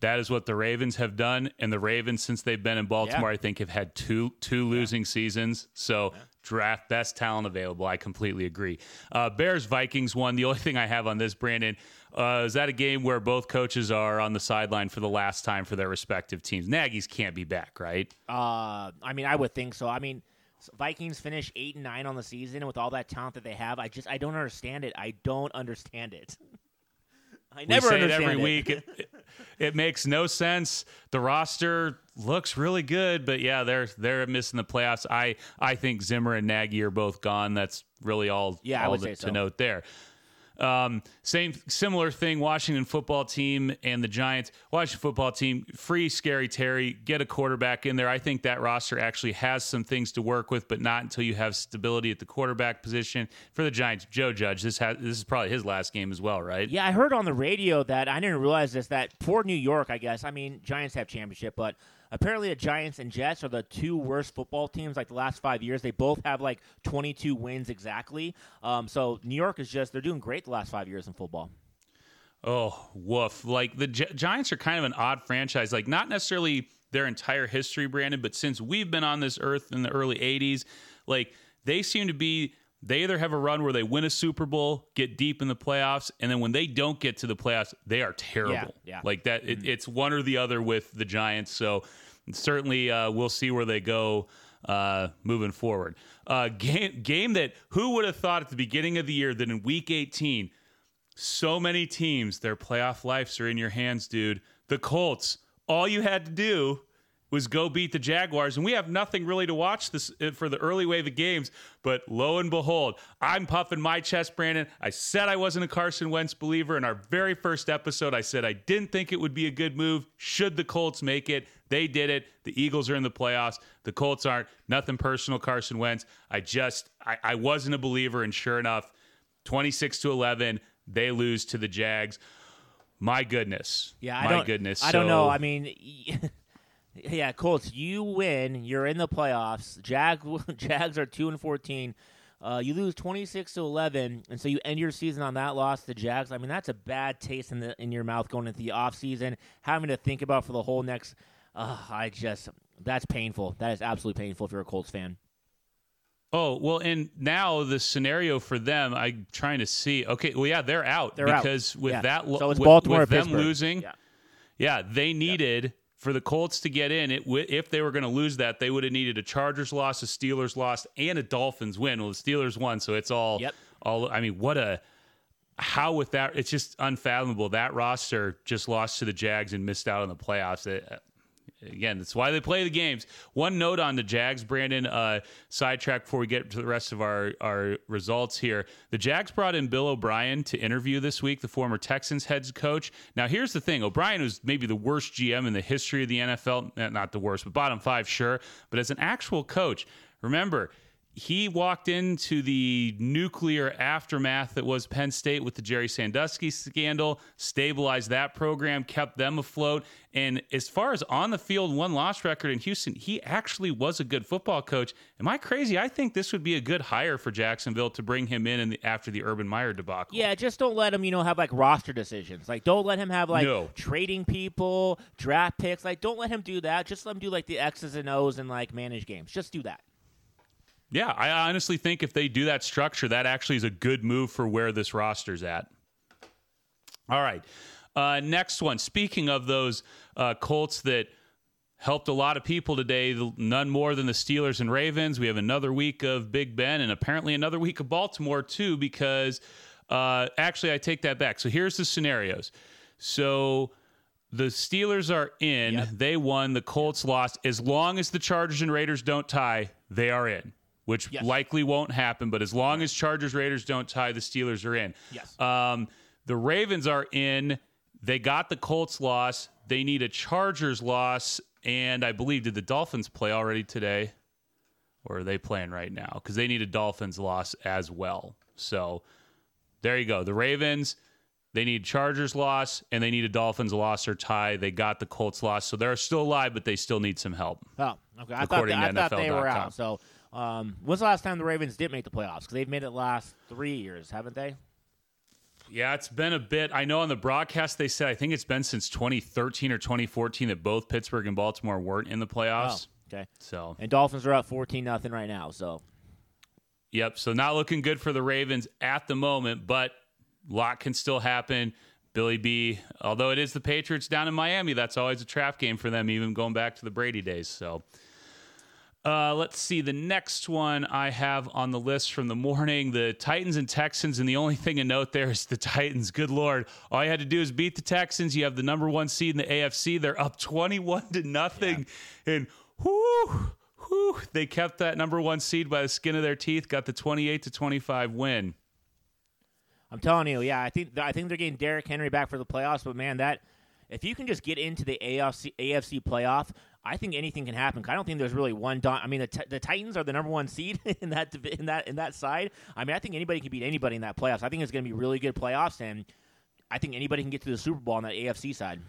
That is what the Ravens have done, and the Ravens, since they've been in Baltimore, Yeah. I think have had two two losing seasons. So draft best talent available. I completely agree. Uh, Bears Vikings won. The only thing I have on this, Brandon, uh, is that a game where both coaches are on the sideline for the last time for their respective teams. Nagy's can't be back, right? Uh, I mean, I would think so. I mean, Vikings finish eight and nine on the season and with all that talent that they have. I just I don't understand it. I don't understand it. I never we say it every week. It, it, it makes no sense. The roster looks really good, but yeah, they're they're missing the playoffs. I I think Zimmer and Nagy are both gone. That's really all. Yeah, I all to, say to note there. Um, same similar thing. Washington football team and the Giants. Washington football team free scary Terry. Get a quarterback in there. I think that roster actually has some things to work with, but not until you have stability at the quarterback position. For the Giants, Joe Judge. This has this is probably his last game as well, right? Yeah, I heard on the radio that I didn't realize this that for New York, I guess. I mean, Giants have championship, but apparently the Giants and Jets are the two worst football teams like the last five years. They both have like 22 wins exactly. Um, so New York is just they're doing great the last five years in football. Oh, woof. Like the Gi- Giants are kind of an odd franchise. Like, not necessarily their entire history, Brandon, but since we've been on this earth in the early 80s, like, they seem to be. They either have a run where they win a Super Bowl, get deep in the playoffs, and then when they don't get to the playoffs, they are terrible. yeah. Like that, it, it's one or the other with the Giants. So certainly, uh, we'll see where they go uh, moving forward. Uh, game game that who would have thought at the beginning of the year that in Week 18 so many teams, their playoff lives are in your hands, dude. The Colts, all you had to do was go beat the Jaguars, and we have nothing really to watch this uh, for the early wave of games. But lo and behold, I'm puffing my chest, Brandon. I said I wasn't a Carson Wentz believer in our very first episode. I said I didn't think it would be a good move. Should the Colts make it? They did it. The Eagles are in the playoffs. The Colts aren't. Nothing personal, Carson Wentz. I just I, I wasn't a believer, and sure enough, 26 to 11 they lose to the jags my goodness Yeah, I my goodness I don't know. I mean, yeah, Colts, you win, you're in the playoffs. Jag Jags are two and fourteen. Uh, you lose twenty six to eleven, and so you end your season on that loss to Jags. I mean, that's a bad taste in the in your mouth going into the offseason, having to think about for the whole next. Uh, I just that's painful. That is absolutely painful if you're a Colts fan. oh well and now the scenario for them i'm trying to see okay well yeah they're out They're out. because with Yeah. that lo- So it's with, Baltimore with them Pittsburgh. losing Yeah. yeah they needed for the colts to get in it wi- if they were going to lose that they would have needed a chargers loss a steelers loss and a dolphins win. Well the steelers won so it's all Yep. all i mean what a how with that it's just unfathomable. That roster just lost to the jags and missed out on the playoffs. It- again that's why they play the games. One note on the jags brandon uh sidetrack before we get to the rest of our our results here. The jags brought in bill o'brien to interview this week the former texans head coach. Now here's the thing. O'brien was maybe the worst gm in the history of the nfl not the worst but bottom five sure. But as an actual coach remember he walked into the nuclear aftermath that was Penn State with the Jerry Sandusky scandal, stabilized that program, kept them afloat. And as far as on the field one loss record in Houston, he actually was a good football coach. Am I crazy? I think this would be a good hire for Jacksonville to bring him in, in the, after the Urban Meyer debacle. Yeah, just don't let him, you know, have like roster decisions. Like, don't let him have like No. trading people, draft picks. Like, don't let him do that. Just let him do like the X's and O's and like manage games. Just do that. Yeah, I honestly think if they do that structure, that actually is a good move for where this roster's at. All right. Uh, next one. Speaking of those uh, Colts that helped a lot of people today, none more than the Steelers and Ravens. We have another week of Big Ben and apparently another week of Baltimore, too, because uh, actually, I take that back. So here's the scenarios. So the Steelers are in. They won. The Colts lost. As long as the Chargers and Raiders don't tie, they are in, which Yes. likely won't happen. But as long as Chargers Raiders don't tie, the Steelers are in. Yes. Um, the Ravens are in. They got the Colts loss. They need a Chargers loss and I believe did the Dolphins play already today, or are they playing right now? Because they need a Dolphins loss as well. So there you go. The Ravens. They need Chargers loss and they need a Dolphins loss or tie. They got the Colts loss, so they're still alive, but they still need some help. Oh, okay. I thought, they, to I thought they were out. So, um, when's the last time the Ravens did make the playoffs? Because they've made it last three years, haven't they? Yeah, it's been a bit. I know on the broadcast they said I think it's been since 2013 or 2014 that both Pittsburgh and Baltimore weren't in the playoffs. Oh, okay. So, And Dolphins are up fourteen nothing right now. So, yep. So not looking good for the Ravens at the moment, but a lot can still happen. Billy B, although it is the Patriots down in Miami, that's always a trap game for them, even going back to the Brady days. So, uh, let's see. The next one I have on the list from the morning the Titans and Texans. And the only thing to note there is the Titans. Good Lord. All you had to do is beat the Texans. You have the number one seed in the AFC. They're up 21 to nothing. And whoo, whoo, they kept that number one seed by the skin of their teeth, got the 28 to 25 win. I'm telling you, yeah, I think I think they're getting Derrick Henry back for the playoffs. But man, that if you can just get into the AFC AFC playoff, I think anything can happen. I don't think there's really one. Don- I mean, the, t- the Titans are the number one seed in that in that in that side. I mean, I think anybody can beat anybody in that playoffs. I think it's going to be really good playoffs, and I think anybody can get to the Super Bowl on that AFC side.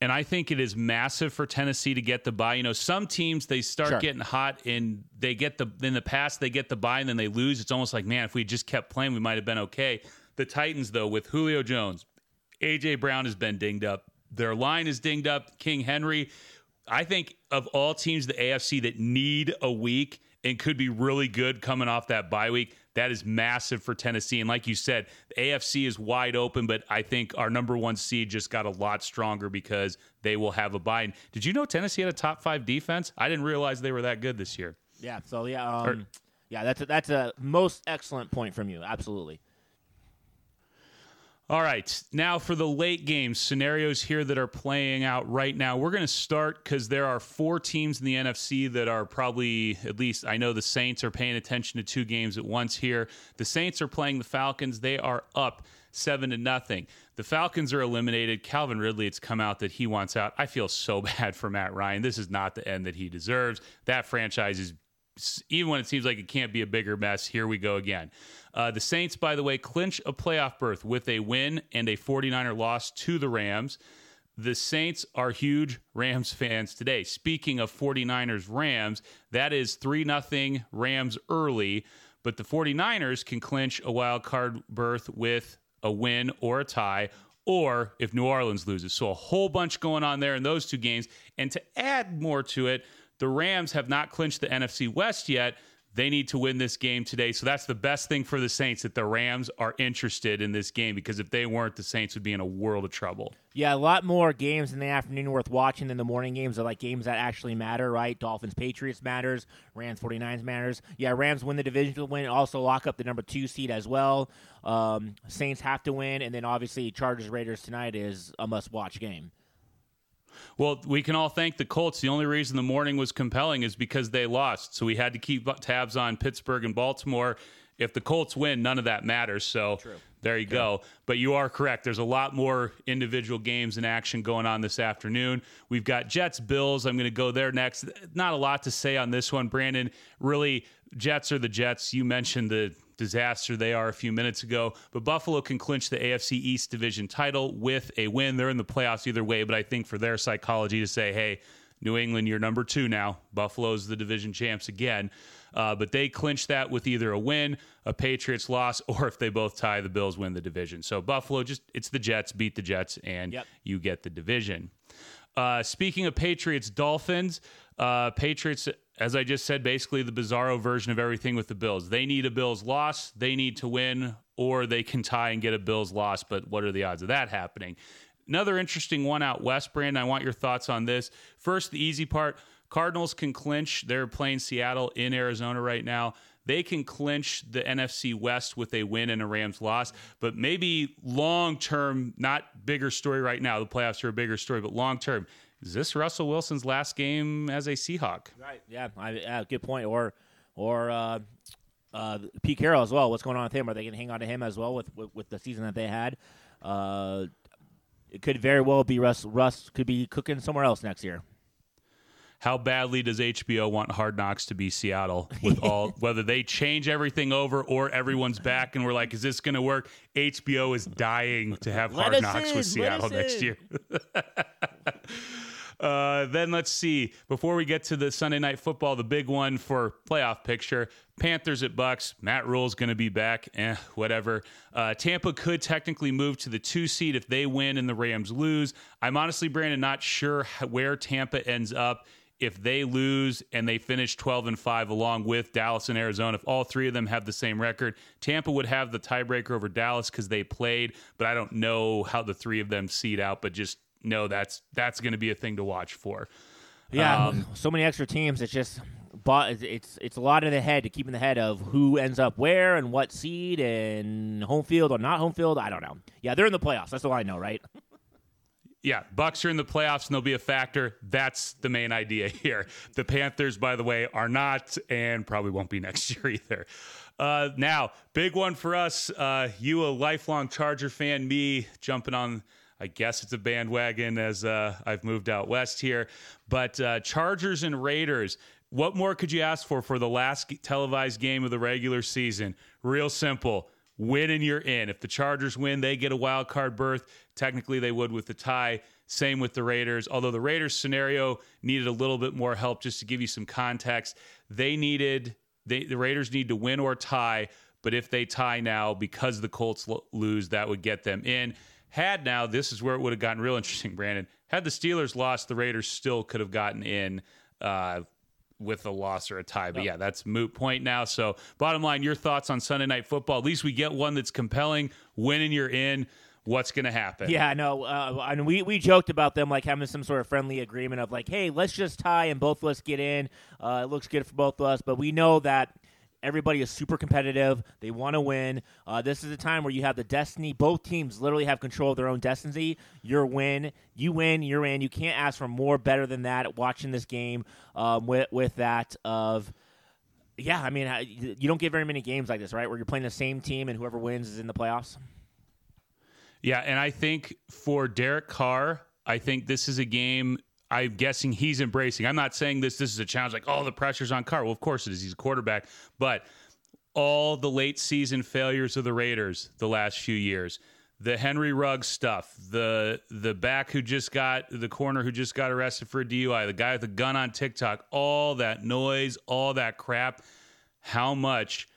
And I think it is massive for Tennessee to get the buy. You know, some teams they start Sure. getting hot and they get the in the past they get the buy and then they lose. It's almost like, man, if we just kept playing, we might have been okay. The Titans, though, with Julio Jones, AJ Brown has been dinged up. Their line is dinged up. King Henry. I think of all teams, the AFC that need a week and could be really good coming off that bye week, that is massive for Tennessee. And like you said, the AFC is wide open, but I think our number one seed just got a lot stronger because they will have a bye. And did you know Tennessee had a top five defense? I didn't realize they were that good this year. Yeah. So yeah, um, yeah, that's a, that's a most excellent point from you. Absolutely. All right. Now for the late game scenarios here that are playing out right now. We're going to start because there are four teams in the NFC that are probably, at least I know the Saints are paying attention to two games at once here. The Saints are playing the Falcons. They are up seven to nothing. The Falcons are eliminated. Calvin Ridley, it's come out that he wants out. I feel so bad for Matt Ryan. This is not the end that he deserves. That franchise is even when it seems like it can't be a bigger mess, here we go again. Uh, the Saints, by the way, clinch a playoff berth with a win and a 49er loss to the Rams. The Saints are huge Rams fans today. Speaking of 49ers Rams, that is 3 0 Rams early, but the 49ers can clinch a wild card berth with a win or a tie or if New Orleans loses. So a whole bunch going on there in those two games. And to add more to it, the Rams have not clinched the NFC West yet. They need to win this game today. So that's the best thing for the Saints that the Rams are interested in this game because if they weren't, the Saints would be in a world of trouble. Yeah, a lot more games in the afternoon worth watching than the morning games are like games that actually matter, right? Dolphins Patriots matters, Rams 49ers matters. Yeah, Rams win the divisional win, also lock up the number two seed as well. Um, Saints have to win, and then obviously Chargers Raiders tonight is a must watch game. Well, we can all thank the Colts. The only reason the morning was compelling is because they lost. So we had to keep tabs on Pittsburgh and Baltimore. If the Colts win, none of that matters. So there you go. But you are correct. There's a lot more individual games in action going on this afternoon. We've got Jets Bills. I'm going to go there next. Not a lot to say on this one, Brandon. Really, Jets are the Jets. You mentioned the disaster they are a few minutes ago. But Buffalo can clinch the AFC East division title with a win. They're in the playoffs either way, but I think for their psychology to say, hey, New England, you're number two now. Buffalo's the division champs again. Uh, but they clinch that with either a win, a Patriots loss, or if they both tie, the Bills win the division. So Buffalo, just it's the Jets, beat the Jets, and Yep. you get the division. Uh, speaking of Patriots, Dolphins, uh, Patriots, as I just said, basically the bizarro version of everything with the Bills. They need a Bills loss, they need to win, or they can tie and get a Bills loss. But what are the odds of that happening? Another interesting one out west, Brandon. I want your thoughts on this. First, the easy part Cardinals can clinch. They're playing Seattle in Arizona right now. They can clinch the NFC West with a win and a Rams loss, but maybe long term, not bigger story right now. The playoffs are a bigger story, but long term, is this Russell Wilson's last game as a Seahawk? Right. Yeah. I, yeah good point. Or or uh, uh, Pete Carroll as well. What's going on with him? Are they going to hang on to him as well with with, with the season that they had? Uh, it could very well be Russ. Russ could be cooking somewhere else next year. how badly does HBO want Hard Knocks to be Seattle with all whether they change everything over or everyone's back and we're like, is this going to work? HBO is dying to have Let Hard Knocks in, with Seattle next in. year. Uh, then let's see. Before we get to the Sunday night football, the big one for playoff picture: Panthers at Bucs. Matt Rhule's going to be back. Eh, whatever. Uh, Tampa could technically move to the two seed if they win and the Rams lose. I'm honestly, Brandon, not sure where Tampa ends up if they lose and they finish 12 and 5 along with Dallas and Arizona, if all three of them have the same record, Tampa would have the tiebreaker over Dallas because they played, but I don't know how the three of them seed out, but just know that's that's going to be a thing to watch for. Yeah, Um, so many extra teams. It's just, but it's- it's it's a lot in the head to keep in the head of who ends up where and what seed and home field or not home field. I don't know. Yeah, they're in the playoffs. That's all I know, right? Yeah, Bucs are in the playoffs and they'll be a factor. That's the main idea here. The Panthers, by the way, are not and probably won't be next year either. Uh, now, big one for us. Uh, you, a lifelong Charger fan, me jumping on. I guess it's a bandwagon as uh, I've moved out west here. But uh, Chargers and Raiders. What more could you ask for for the last televised game of the regular season? Real simple win and you're in. If the Chargers win, they get a wild card berth. Technically, they would with the tie. Same with the Raiders. Although the Raiders scenario needed a little bit more help, just to give you some context, they needed they, the Raiders need to win or tie. But if they tie now, because the Colts lo- lose, that would get them in. Had now, this is where it would have gotten real interesting, Brandon. Had the Steelers lost, the Raiders still could have gotten in. Uh, with a loss or a tie. But yeah, that's moot point now. So, bottom line, your thoughts on Sunday Night Football? At least we get one that's compelling. Winning, you're in. What's going to happen? Yeah, no, uh, and we, we joked about them like having some sort of friendly agreement of like, hey, let's just tie and both of us get in. Uh, it looks good for both of us, but we know that everybody is super competitive. They want to win. Uh, this is a time where you have the destiny. Both teams literally have control of their own destiny. Your win, you win, you're in. You can't ask for more better than that. Watching this game um, with with that of. Yeah, I mean, you don't get very many games like this, right? Where you're playing the same team and whoever wins is in the playoffs. Yeah, and I think for Derek Carr, I think this is a game I'm guessing he's embracing. I'm not saying this this is a challenge like, oh, the pressure's on Carr. Well, of course it is. He's a quarterback. But all the late season failures of the Raiders the last few years, the Henry Ruggs stuff, the the back who just got the corner who just got arrested for a DUI, the guy with the gun on TikTok, all that noise, all that crap. How much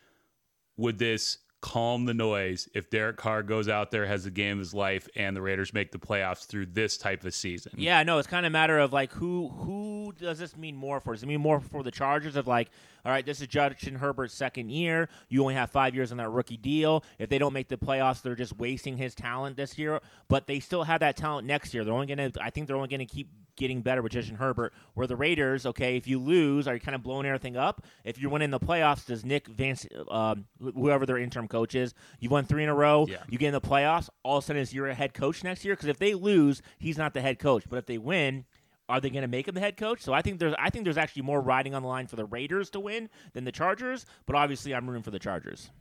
would this calm the noise if Derek Carr goes out there, has the game of his life, and the Raiders make the playoffs through this type of season? Yeah, no, it's kind of a matter of like who who does this mean more for? Does it mean more for the Chargers of like, all right, this is Justin Herbert's second year. You only have five years on that rookie deal. If they don't make the playoffs, they're just wasting his talent this year. But they still have that talent next year. They're only gonna I think they're only gonna keep getting better with Justin Herbert. Where the Raiders, okay, if you lose, are you kind of blowing everything up? If you win in the playoffs, does Nick Vance, um, whoever their interim coach is, you've won three in a row. Yeah. You get in the playoffs, all of a sudden is you're a head coach next year. Because if they lose, he's not the head coach. But if they win, are they going to make him the head coach? So I think there's I think there's actually more riding on the line for the Raiders to win than the Chargers. But obviously, I'm rooting for the Chargers.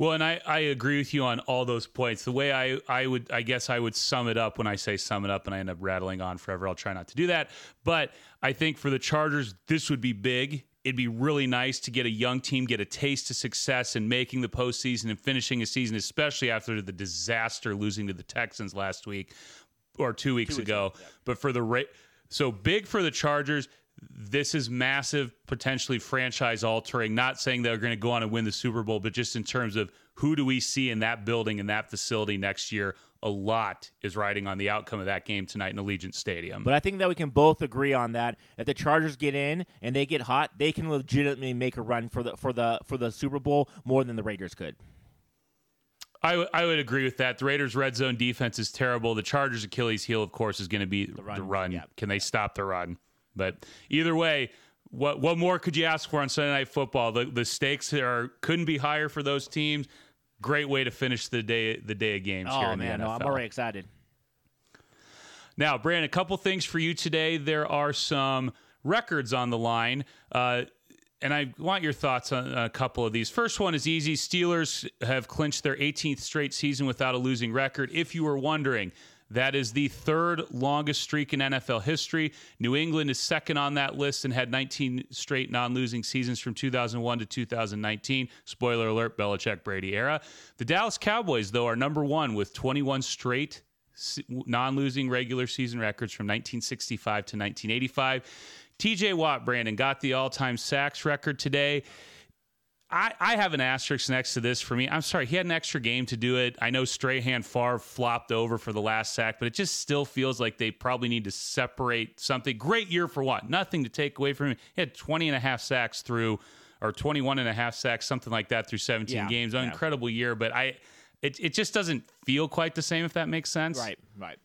Well, and I, I agree with you on all those points. The way I, I would, I guess I would sum it up when I say sum it up and I end up rattling on forever. I'll try not to do that. But I think for the Chargers, this would be big. It'd be really nice to get a young team get a taste of success in making the postseason and finishing a season, especially after the disaster losing to the Texans last week or two weeks, ago. But for the Ra- so big for the Chargers. This is massive, potentially franchise altering. Not saying they're going to go on and win the Super Bowl, but just in terms of who do we see in that building in that facility next year, a lot is riding on the outcome of that game tonight in Allegiant Stadium. But I think that we can both agree on that. If the Chargers get in and they get hot, they can legitimately make a run for the for the for the Super Bowl more than the Raiders could. I, w- I would agree with that. The Raiders' red zone defense is terrible. The Chargers' Achilles heel, of course, is going to be the run, run. yeah. Can they stop the run? But either way, what what more could you ask for on Sunday Night Football? The the stakes are couldn't be higher for those teams. Great way to finish the day the day of games here Oh in man, the no, NFL. I'm already excited. Now, Brandon, a couple things for you today. There are some records on the line. Uh, and I want your thoughts on a couple of these. First one is easy. Steelers have clinched their 18th straight season without a losing record. If you were wondering, That is the third longest streak in NFL history. New England is second on that list and had 19 straight non losing seasons from 2001 to 2019. Spoiler alert Belichick Brady era. The Dallas Cowboys, though, are number one with 21 straight non losing regular season records from 1965 to 1985. TJ Watt, Brandon, got the all time sacks record today. I, I have an asterisk next to this for me. I'm sorry, he had an extra game to do it. I know Strahan Favre flopped over for the last sack, but it just still feels like they probably need to separate something. Great year for Watt. Nothing to take away from him. He had 20 and a half sacks through, or 21 and a half sacks, something like that through 17 Yeah, games. An yeah. incredible year, but I, it, it just doesn't feel quite the same, if that makes sense. Right, right,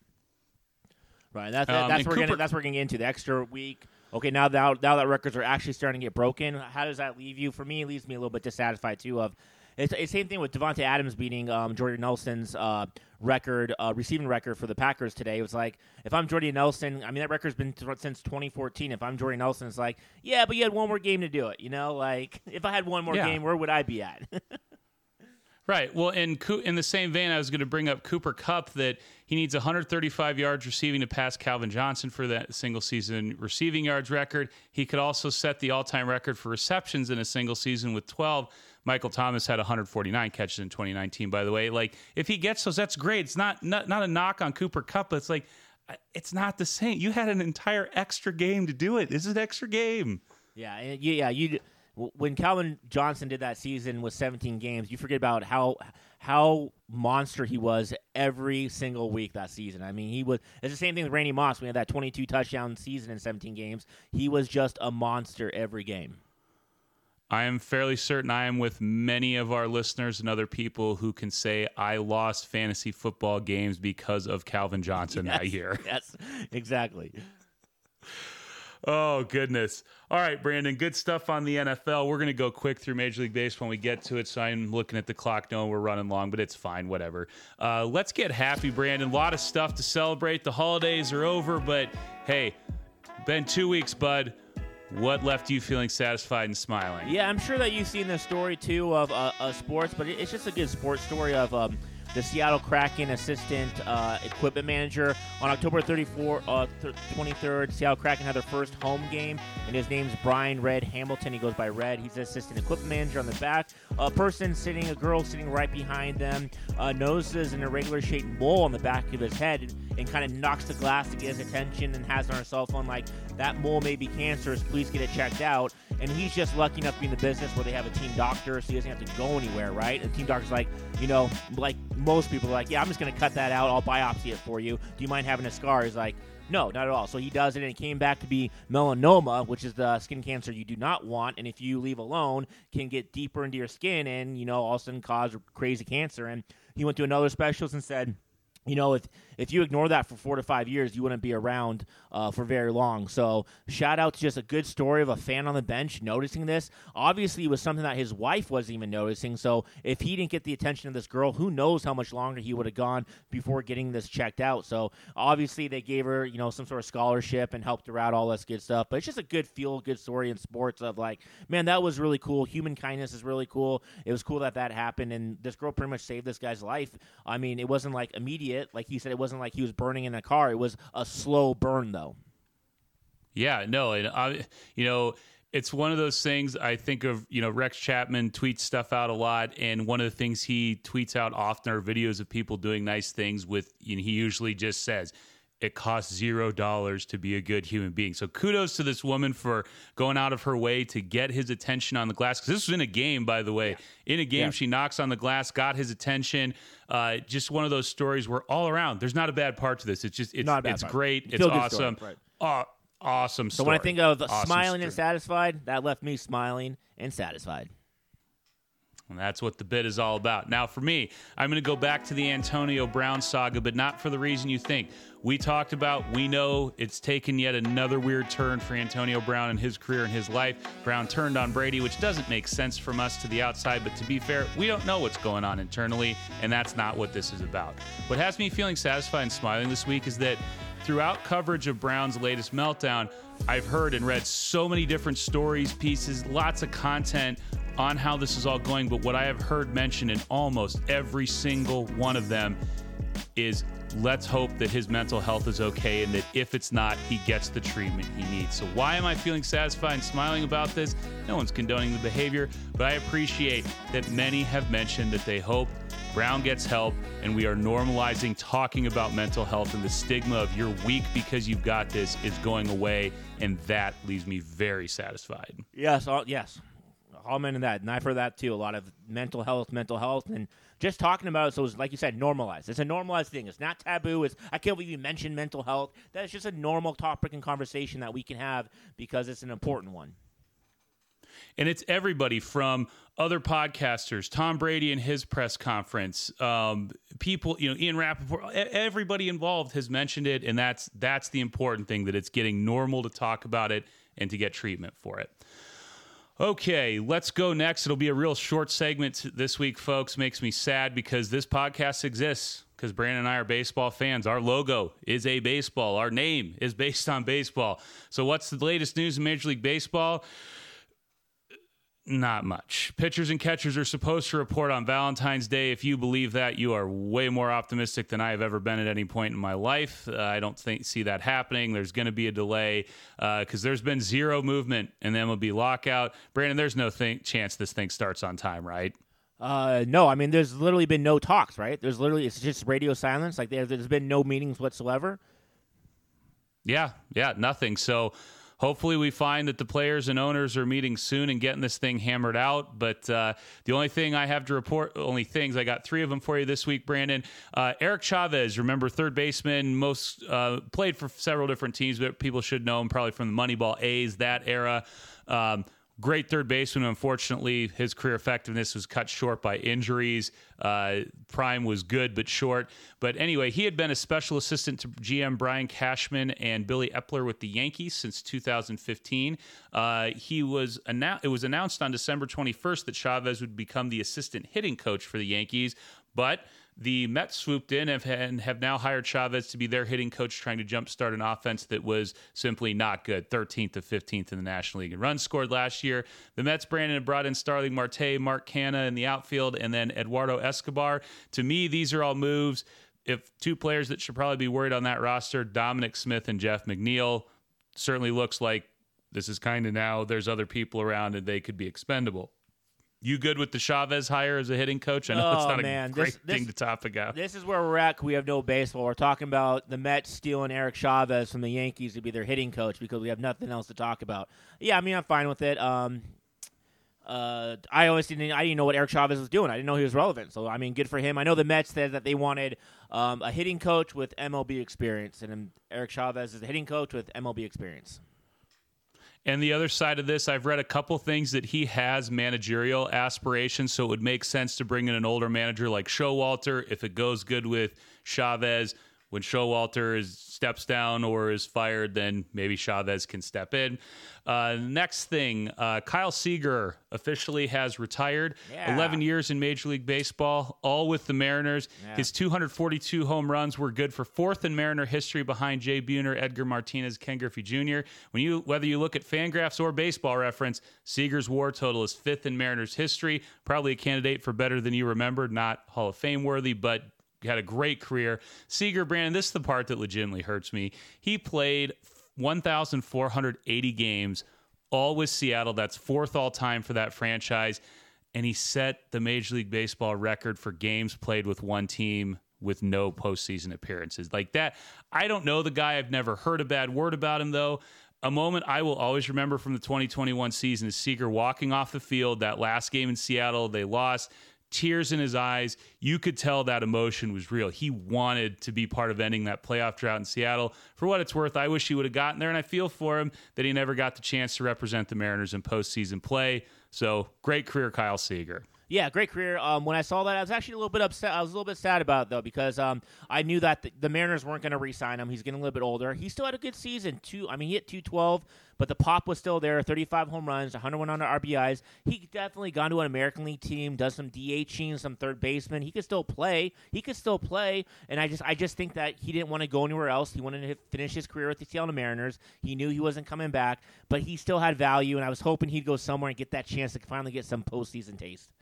right. That's Um, that's what we're gonna that's what we're gonna get into the extra week. Okay, now that now that records are actually starting to get broken, how does that leave you? For me, it leaves me a little bit dissatisfied too. Of it's, it's same thing with Davante Adams beating um, Jordy Nelson's uh, record, uh, receiving record for the Packers today. It was like if I'm Jordy Nelson, I mean that record's been th- since 2014. If I'm Jordy Nelson, it's like yeah, but you had one more game to do it. You know, like if I had one more Yeah. game, where would I be at? Right. Well, in in the same vein, I was going to bring up Cooper Kupp that he needs 135 yards receiving to pass Calvin Johnson for that single season receiving yards record. He could also set the all time record for receptions in a single season with 12. Michael Thomas had 149 catches in 2019. By the way, like if he gets those, that's great. It's not not, not a knock on Cooper Kupp, but it's like uh, it's not the same. You had an entire extra game to do it. This is an extra game. Yeah, yeah, you. When Calvin Johnson did that season with 17 games, you forget about how how monster he was every single week that season. I mean, he was. It's the same thing with Randy Moss. We had that 22 touchdown season in 17 games. He was just a monster every game. I am fairly certain I am with many of our listeners and other people who can say I lost fantasy football games because of Calvin Johnson that Yes, year. yes, exactly. Oh, goodness. All right, Brandon, good stuff on the NFL. We're going to go quick through Major League Baseball when we get to it. So I'm looking at the clock knowing we're running long, but it's fine, whatever. Uh, let's get happy, Brandon. A lot of stuff to celebrate. The holidays are over, but hey, been two weeks, bud. What left you feeling satisfied and smiling? Yeah, I'm sure that you've seen this story too of uh, uh, sports, but it's just a good sports story of um, the Seattle Kraken assistant uh, equipment manager on October 34, uh, th- 23rd. Seattle Kraken had their first home game, and his name's Brian Red Hamilton. He goes by Red. He's the assistant equipment manager on the back. A person sitting, a girl sitting right behind them, uh, notices an irregular shaped mole on the back of his head and, and kind of knocks the glass to get his attention and has on her cell phone like that mole may be cancerous. Please get it checked out. And he's just lucky enough to be in the business where they have a team doctor, so he doesn't have to go anywhere, right? And the team doctor's like, you know, like most people are like, yeah, I'm just gonna cut that out. I'll biopsy it for you. Do you mind having a scar? He's like. No, not at all. So he does it, and it came back to be melanoma, which is the skin cancer you do not want, and if you leave alone, can get deeper into your skin, and you know, all of a sudden cause crazy cancer. And he went to another specialist and said, you know, if if you ignore that for four to five years, you wouldn't be around uh, for very long. So, shout out to just a good story of a fan on the bench noticing this. Obviously, it was something that his wife wasn't even noticing. So, if he didn't get the attention of this girl, who knows how much longer he would have gone before getting this checked out. So, obviously, they gave her, you know, some sort of scholarship and helped her out, all this good stuff. But it's just a good feel good story in sports of like, man, that was really cool. Human kindness is really cool. It was cool that that happened, and this girl pretty much saved this guy's life. I mean, it wasn't like immediate, like he said, it wasn't like he was burning in a car. It was a slow burn, though. Yeah, no, and I, you know, it's one of those things. I think of you know Rex Chapman tweets stuff out a lot, and one of the things he tweets out often are videos of people doing nice things. With you know, he usually just says. It costs zero dollars to be a good human being. So kudos to this woman for going out of her way to get his attention on the glass. Because this was in a game, by the way. In a game, Yeah. she knocks on the glass, got his attention. Uh, just one of those stories where all around, there's not a bad part to this. It's just it's it's part. great. It's Feel story, awesome. right. Aw- awesome. So when I think of Awesome smiling and satisfied, that left me smiling and satisfied. And that's what the bit is all about. Now, for me, I'm going to go back to the Antonio Brown saga, but not for the reason you think. We talked about, we know it's taken yet another weird turn for Antonio Brown in his career and his life. Brown turned on Brady, which doesn't make sense from us to the outside, but to be fair, we don't know what's going on internally, and that's not what this is about. What has me feeling satisfied and smiling this week is that throughout coverage of Brown's latest meltdown, I've heard and read so many different stories, pieces, lots of content on how this is all going. But what I have heard mentioned in almost every single one of them is let's hope that his mental health is okay and that if it's not, he gets the treatment he needs. So, why am I feeling satisfied and smiling about this? No one's condoning the behavior, but I appreciate that many have mentioned that they hope Brown gets help and we are normalizing talking about mental health and the stigma of you're weak because you've got this is going away. And that leaves me very satisfied. Yes, all, yes. I'll mention that. And I've heard that too. A lot of mental health, mental health, and just talking about it. So, it's, like you said, normalized. It's a normalized thing. It's not taboo. It's I can't believe you mentioned mental health. That's just a normal topic and conversation that we can have because it's an important one. And it's everybody from other podcasters, Tom Brady and his press conference, um, people, you know, Ian Rapoport, everybody involved has mentioned it, and that's that's the important thing that it's getting normal to talk about it and to get treatment for it. Okay, let's go next. It'll be a real short segment this week, folks. Makes me sad because this podcast exists because Brandon and I are baseball fans. Our logo is a baseball. Our name is based on baseball. So, what's the latest news in Major League Baseball? Not much. Pitchers and catchers are supposed to report on Valentine's Day. If you believe that, you are way more optimistic than I have ever been at any point in my life. Uh, I don't think see that happening. There's going to be a delay because uh, there's been zero movement in the MLB lockout. Brandon, there's no th- chance this thing starts on time, right? Uh, no, I mean, there's literally been no talks, right? There's literally it's just radio silence. Like there, there's been no meetings whatsoever. Yeah, yeah, nothing. So hopefully we find that the players and owners are meeting soon and getting this thing hammered out. But uh, the only thing I have to report, only things I got three of them for you this week, Brandon. Uh, Eric Chavez, remember third baseman, most uh, played for several different teams, but people should know him probably from the Moneyball A's that era. Um, great third baseman. Unfortunately, his career effectiveness was cut short by injuries. Uh, prime was good but short. But anyway, he had been a special assistant to GM Brian Cashman and Billy Eppler with the Yankees since 2015. Uh, he was annou- It was announced on December 21st that Chavez would become the assistant hitting coach for the Yankees, but the Mets swooped in and have now hired Chavez to be their hitting coach, trying to jumpstart an offense that was simply not good. 13th to 15th in the National League in runs scored last year. The Mets, Brandon, brought in Starling Marte, Mark Canha in the outfield, and then Eduardo Escobar. To me, these are all moves. If two players that should probably be worried on that roster, Dominic Smith and Jeff McNeil, certainly looks like this is kind of now there's other people around and they could be expendable. You good with the Chavez hire as a hitting coach? I know oh, it's not man. a great this, thing this, to topic out. This is where we're at. We have no baseball. We're talking about the Mets stealing Eric Chavez from the Yankees to be their hitting coach because we have nothing else to talk about. Yeah, I mean, I'm fine with it. Um, uh, I always didn't. I didn't know what Eric Chavez was doing. I didn't know he was relevant. So I mean, good for him. I know the Mets said that they wanted um, a hitting coach with MLB experience, and Eric Chavez is a hitting coach with MLB experience. And the other side of this, I've read a couple things that he has managerial aspirations, so it would make sense to bring in an older manager like Showalter if it goes good with Chavez when Showalter is steps down or is fired, then maybe Chavez can step in. Uh, next thing, uh, Kyle Seager officially has retired. Yeah. 11 years in Major League Baseball, all with the Mariners. Yeah. His 242 home runs were good for fourth in Mariner history behind Jay Buhner, Edgar Martinez, Ken Griffey Jr. When you whether you look at Fangraphs or Baseball Reference, Seager's WAR total is fifth in Mariners history. Probably a candidate for better than you remembered, not Hall of Fame worthy, but had a great career. Seager, Brandon, this is the part that legitimately hurts me. He played 1,480 games, all with Seattle. That's fourth all time for that franchise. And he set the Major League Baseball record for games played with one team with no postseason appearances. Like that, I don't know the guy. I've never heard a bad word about him, though. A moment I will always remember from the 2021 season is Seager walking off the field that last game in Seattle. They lost tears in his eyes. You could tell that emotion was real. He wanted to be part of ending that playoff drought in Seattle. For what it's worth, I wish he would have gotten there, and I feel for him that he never got the chance to represent the Mariners in postseason play. So great career, Kyle Seager. Yeah, great career. Um, when I saw that, I was actually a little bit upset. I was a little bit sad about it though because um, I knew that the, the Mariners weren't going to re-sign him. He's getting a little bit older. He still had a good season. Two, I mean, he hit two twelve, but the pop was still there. Thirty five home runs, one hundred one hundred RBIs. He definitely gone to an American League team, does some DHing, some third baseman. He could still play. He could still play, and I just I just think that he didn't want to go anywhere else. He wanted to finish his career with the Seattle Mariners. He knew he wasn't coming back, but he still had value, and I was hoping he'd go somewhere and get that chance to finally get some postseason taste.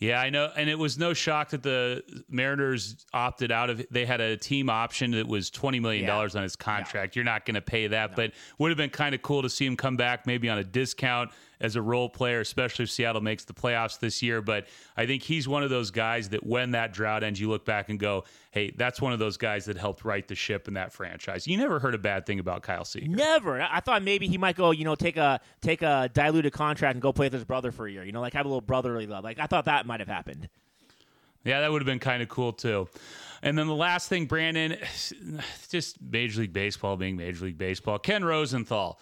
Yeah, I know, and it was no shock that the Mariners opted out of. They had a team option that was twenty million dollars on his contract. You're not going to pay that, but would have been kind of cool to see him come back, maybe on a discount as a role player, especially if Seattle makes the playoffs this year. But I think he's one of those guys that when that drought ends, you look back and go, "Hey, that's one of those guys that helped right the ship in that franchise." You never heard a bad thing about Kyle Seager. Never. I I thought maybe he might go, you know, take a take a diluted contract and go play with his brother for a year. You know, like have a little brotherly love. Like I thought that might have happened. Yeah, that would have been kind of cool too. And then the last thing, Brandon, just Major League Baseball being Major League Baseball. Ken Rosenthal,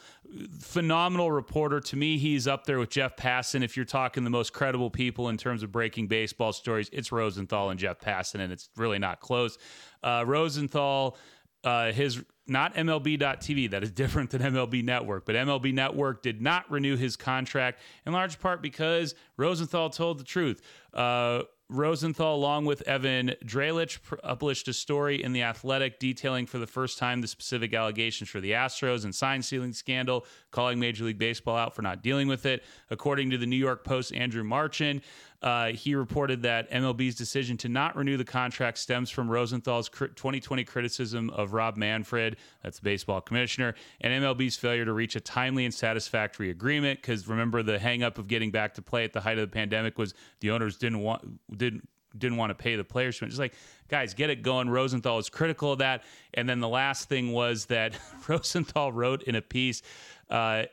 phenomenal reporter. To me, he's up there with Jeff Passan. If you're talking the most credible people in terms of breaking baseball stories, it's Rosenthal and Jeff Passan, and it's really not close. Uh, Rosenthal, uh, his not MLB.TV, that is different than MLB Network, but MLB Network did not renew his contract in large part because Rosenthal told the truth. Uh, Rosenthal, along with Evan Drellich, published a story in The Athletic detailing for the first time the specific allegations for the Astros and sign stealing scandal, calling Major League Baseball out for not dealing with it. According to the New York Post, Andrew Marchand, uh, he reported that MLB's decision to not renew the contract stems from Rosenthal's 2020 criticism of Rob Manfred, that's the baseball commissioner, and MLB's failure to reach a timely and satisfactory agreement. Because remember, the hangup of getting back to play at the height of the pandemic was the owners didn't want didn't didn't want to pay the players. Just like guys, get it going. Rosenthal is critical of that, and then the last thing was that Rosenthal wrote in a piece. Uh,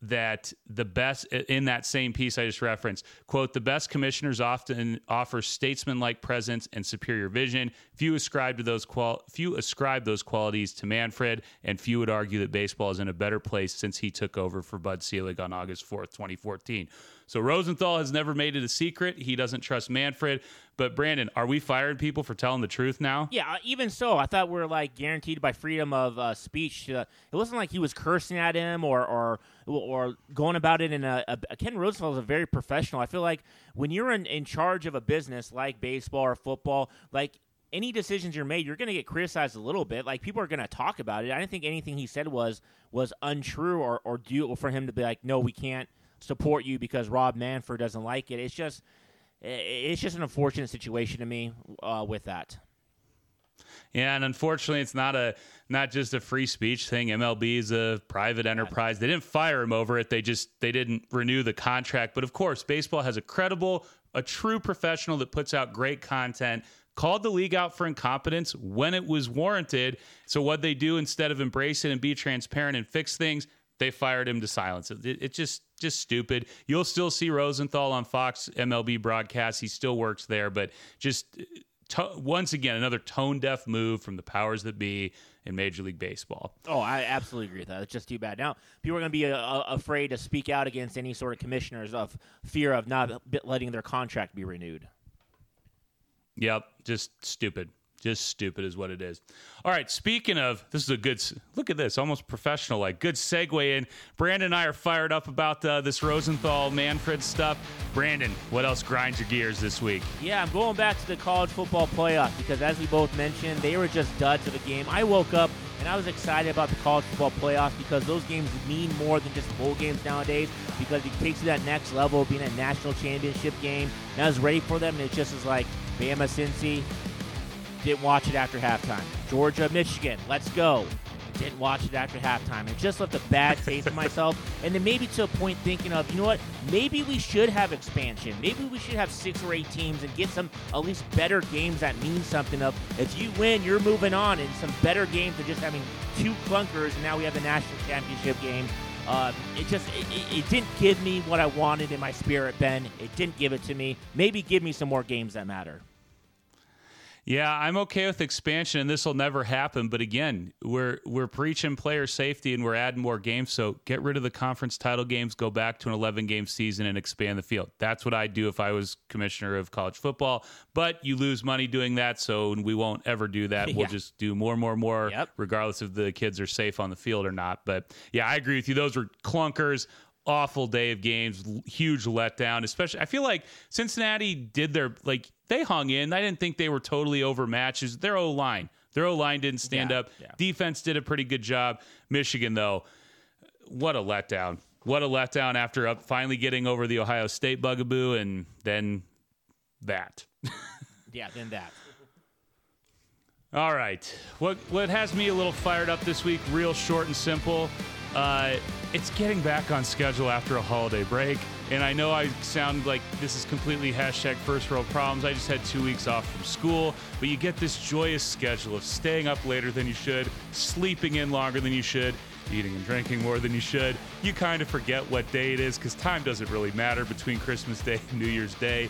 that the best in that same piece I just referenced, quote, the best commissioners often offer statesman-like presence and superior vision. Few ascribe to those qual few ascribe those qualities to Manfred, and few would argue that baseball is in a better place since he took over for Bud Selig on August 4th, 2014. So Rosenthal has never made it a secret. He doesn't trust Manfred. But Brandon, are we firing people for telling the truth now? Yeah, uh, even so, I thought we are like guaranteed by freedom of uh, speech. Uh, it wasn't like he was cursing at him or or or going about it in a, a Ken Rosenthal is a very professional. I feel like when you're in, in charge of a business like baseball or football, like any decisions you're made, you're going to get criticized a little bit. Like people are going to talk about it. I didn't think anything he said was was untrue or or due for him to be like, no, we can't support you because Rob Manfred doesn't like it. It's just it's just an unfortunate situation to me uh, with that. Yeah, and unfortunately, it's not a not just a free speech thing. MLB is a private enterprise. They didn't fire him over it. They just they didn't renew the contract. But of course, baseball has a credible, a true professional that puts out great content. Called the league out for incompetence when it was warranted. So what they do instead of embrace it and be transparent and fix things, they fired him to silence it. It's just just stupid. You'll still see Rosenthal on Fox MLB broadcasts. He still works there, but just to, once again another tone deaf move from the powers that be in Major League Baseball. Oh, I absolutely agree with that. It's just too bad. Now people are going to be uh, afraid to speak out against any sort of commissioners of fear of not letting their contract be renewed. Yep, just stupid. Just stupid is what it is. All right, speaking of, this is a good look at this, almost professional like. Good segue in. Brandon and I are fired up about uh, this Rosenthal Manfred stuff. Brandon, what else grinds your gears this week? Yeah, I'm going back to the college football playoff because, as we both mentioned, they were just duds of a game. I woke up and I was excited about the college football playoff because those games mean more than just bowl games nowadays because it takes you that next level of being a national championship game. And I was ready for them, and it just is like Bama Cincy, didn't watch it after halftime. Georgia, Michigan, let's go. Didn't watch it after halftime. It just left a bad taste in myself. And then maybe to a point thinking of, you know what? Maybe we should have expansion. Maybe we should have six or eight teams and get some at least better games that mean something. Of if you win, you're moving on, and some better games than just having two clunkers. And now we have the national championship game. Uh, it just it, it, it, didn't give me what I wanted in my spirit, Ben. It didn't give it to me. Maybe give me some more games that matter. Yeah, I'm okay with expansion, and this will never happen. But again, we're we're preaching player safety, and we're adding more games. So get rid of the conference title games, go back to an 11 game season, and expand the field. That's what I'd do if I was commissioner of college football. But you lose money doing that, so we won't ever do that. We'll just do more, more, more, yep. regardless if the kids are safe on the field or not. But yeah, I agree with you. Those were clunkers awful day of games, huge letdown. Especially, I feel like Cincinnati did their like they hung in. I didn't think they were totally overmatched. Their O line, their O line didn't stand yeah, up. Yeah. Defense did a pretty good job. Michigan though, what a letdown! What a letdown after up finally getting over the Ohio State bugaboo and then that. Yeah, then that. All right. What what has me a little fired up this week, real short and simple. Uh, it's getting back on schedule after a holiday break. And I know I sound like this is completely hashtag first world problems. I just had two weeks off from school, but you get this joyous schedule of staying up later than you should, sleeping in longer than you should, eating and drinking more than you should. You kind of forget what day it is because time doesn't really matter between Christmas Day and New Year's Day.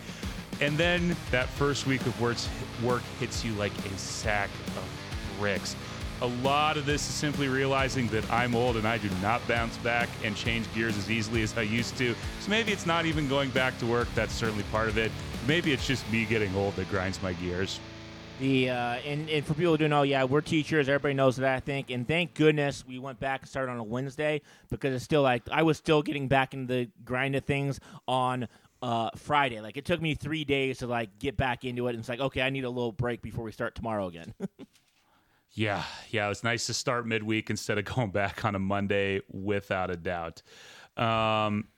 And then that first week of work, work hits you like a sack of bricks. A lot of this is simply realizing that I'm old and I do not bounce back and change gears as easily as I used to. So maybe it's not even going back to work. That's certainly part of it. Maybe it's just me getting old that grinds my gears. The uh, and, and for people who don't know, yeah, we're teachers. Everybody knows that, I think. And thank goodness we went back and started on a Wednesday because it's still like I was still getting back into the grind of things on uh, Friday. Like it took me three days to like get back into it. And it's like, okay, I need a little break before we start tomorrow again. Yeah, yeah, it's nice to start midweek instead of going back on a Monday, without a doubt. Um,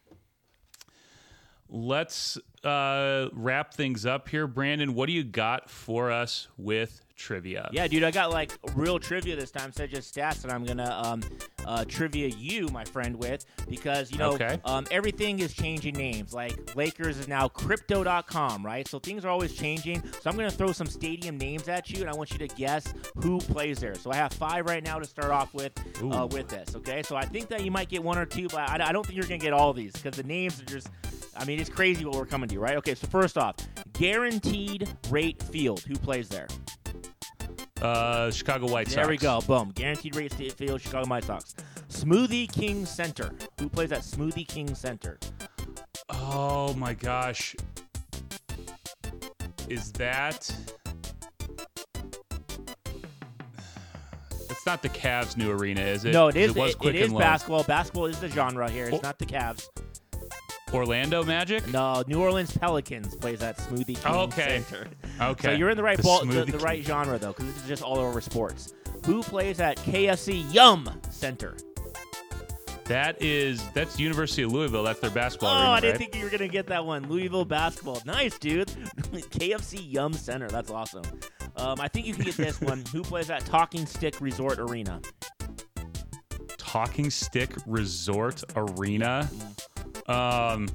let's uh, wrap things up here, Brandon. What do you got for us with trivia? Yeah, dude, I got like real trivia this time instead of just stats that I'm gonna um, uh, trivia you, my friend, with because you know Okay. um, everything is changing names. Like Lakers is now Crypto.com, right? So things are always changing. So I'm gonna throw some stadium names at you, and I want you to guess who plays there. So I have five right now to start off with uh, with this. Okay, so I think that you might get one or two, but I, I don't think you're gonna get all these because the names are just. I mean, it's crazy what we're coming to, right? Okay, so first off, guaranteed rate field. Who plays there? Uh, Chicago White Sox. There we go. Boom. Guaranteed rate state field, Chicago White Sox. Smoothie King Center. Who plays at Smoothie King Center? Oh my gosh. Is that. It's not the Cavs' new arena, is it? no, it is. was It, it is basketball. Basketball is the genre here. It's Oh. not the Cavs. Orlando Magic? No, New Orleans Pelicans plays at Smoothie King Oh, okay. Center. Okay. So you're in the right The ball, the, the right genre though, because this is just all over sports. Who plays at KFC Yum Center? That is that's University of Louisville. That's their basketball Oh, arena, I didn't right? think you were gonna get that one. Louisville basketball, nice dude. KFC Yum Center, that's awesome. Um, I think you can get this one. Who plays at Talking Stick Resort Arena? Talking Stick Resort Arena. Um,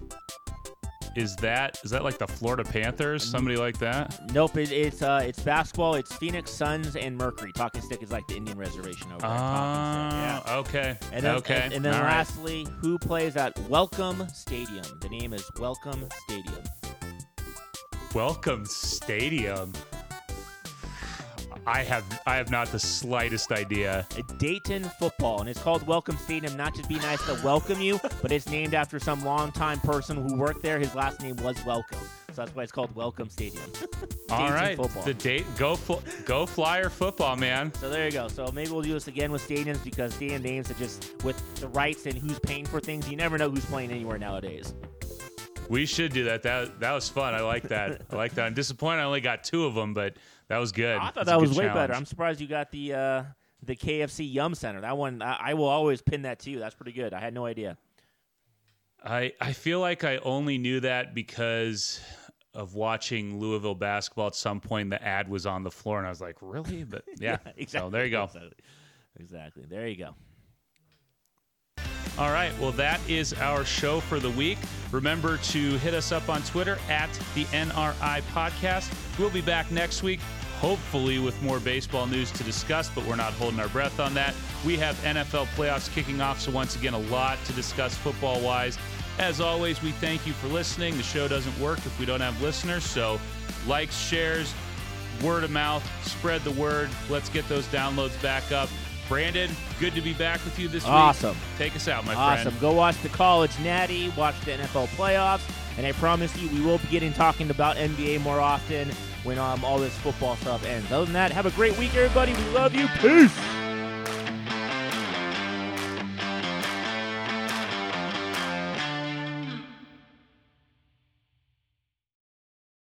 is that is that like the Florida Panthers? Somebody like that? Nope, it, it's uh, it's basketball. It's Phoenix Suns and Mercury. Talking Stick is like the Indian reservation over there. Talking Stick, yeah. Ah, okay. And then, okay. and, and then All right. lastly, who plays at Welcome Stadium? The name is Welcome Stadium. Welcome Stadium. I have I have not the slightest idea. Dayton football, and it's called Welcome Stadium. Not just be nice to welcome you, but it's named after some longtime person who worked there. His last name was Welcome, so that's why it's called Welcome Stadium. All Dayton football. the date go fl- go Flyer football, man. So there you go. So maybe we'll do this again with stadiums because stadium names are just with the rights and who's paying for things. You never know who's playing anywhere nowadays. We should do that. That that was fun. I like that. I like that. I'm disappointed I only got two of them, but that was good. I thought That's that was way challenge. better. I'm surprised you got the uh, the KFC Yum Center. That one, I, I will always pin that to you. That's pretty good. I had no idea. I I feel like I only knew that because of watching Louisville basketball. At some point, the ad was on the floor, and I was like, "Really?" But yeah. exactly. So there you go. Exactly. There you go. All right. Well, that is our show for the week. Remember to hit us up on Twitter at the NRI Podcast. We'll be back next week, hopefully with more baseball news to discuss, but we're not holding our breath on that. We have NFL playoffs kicking off, so once again, a lot to discuss football wise. As always, we thank you for listening. The show doesn't work if we don't have listeners, so likes, shares, word of mouth, spread the word. Let's get those downloads back up. Brandon, good to be back with you this Awesome. week. Awesome. Take us out, my Awesome. friend. Awesome. Go watch the college natty, watch the NFL playoffs, and I promise you, we will be getting talking about NBA more often when um, all this football stuff ends. Other than that, have a great week, everybody. We love you. Peace.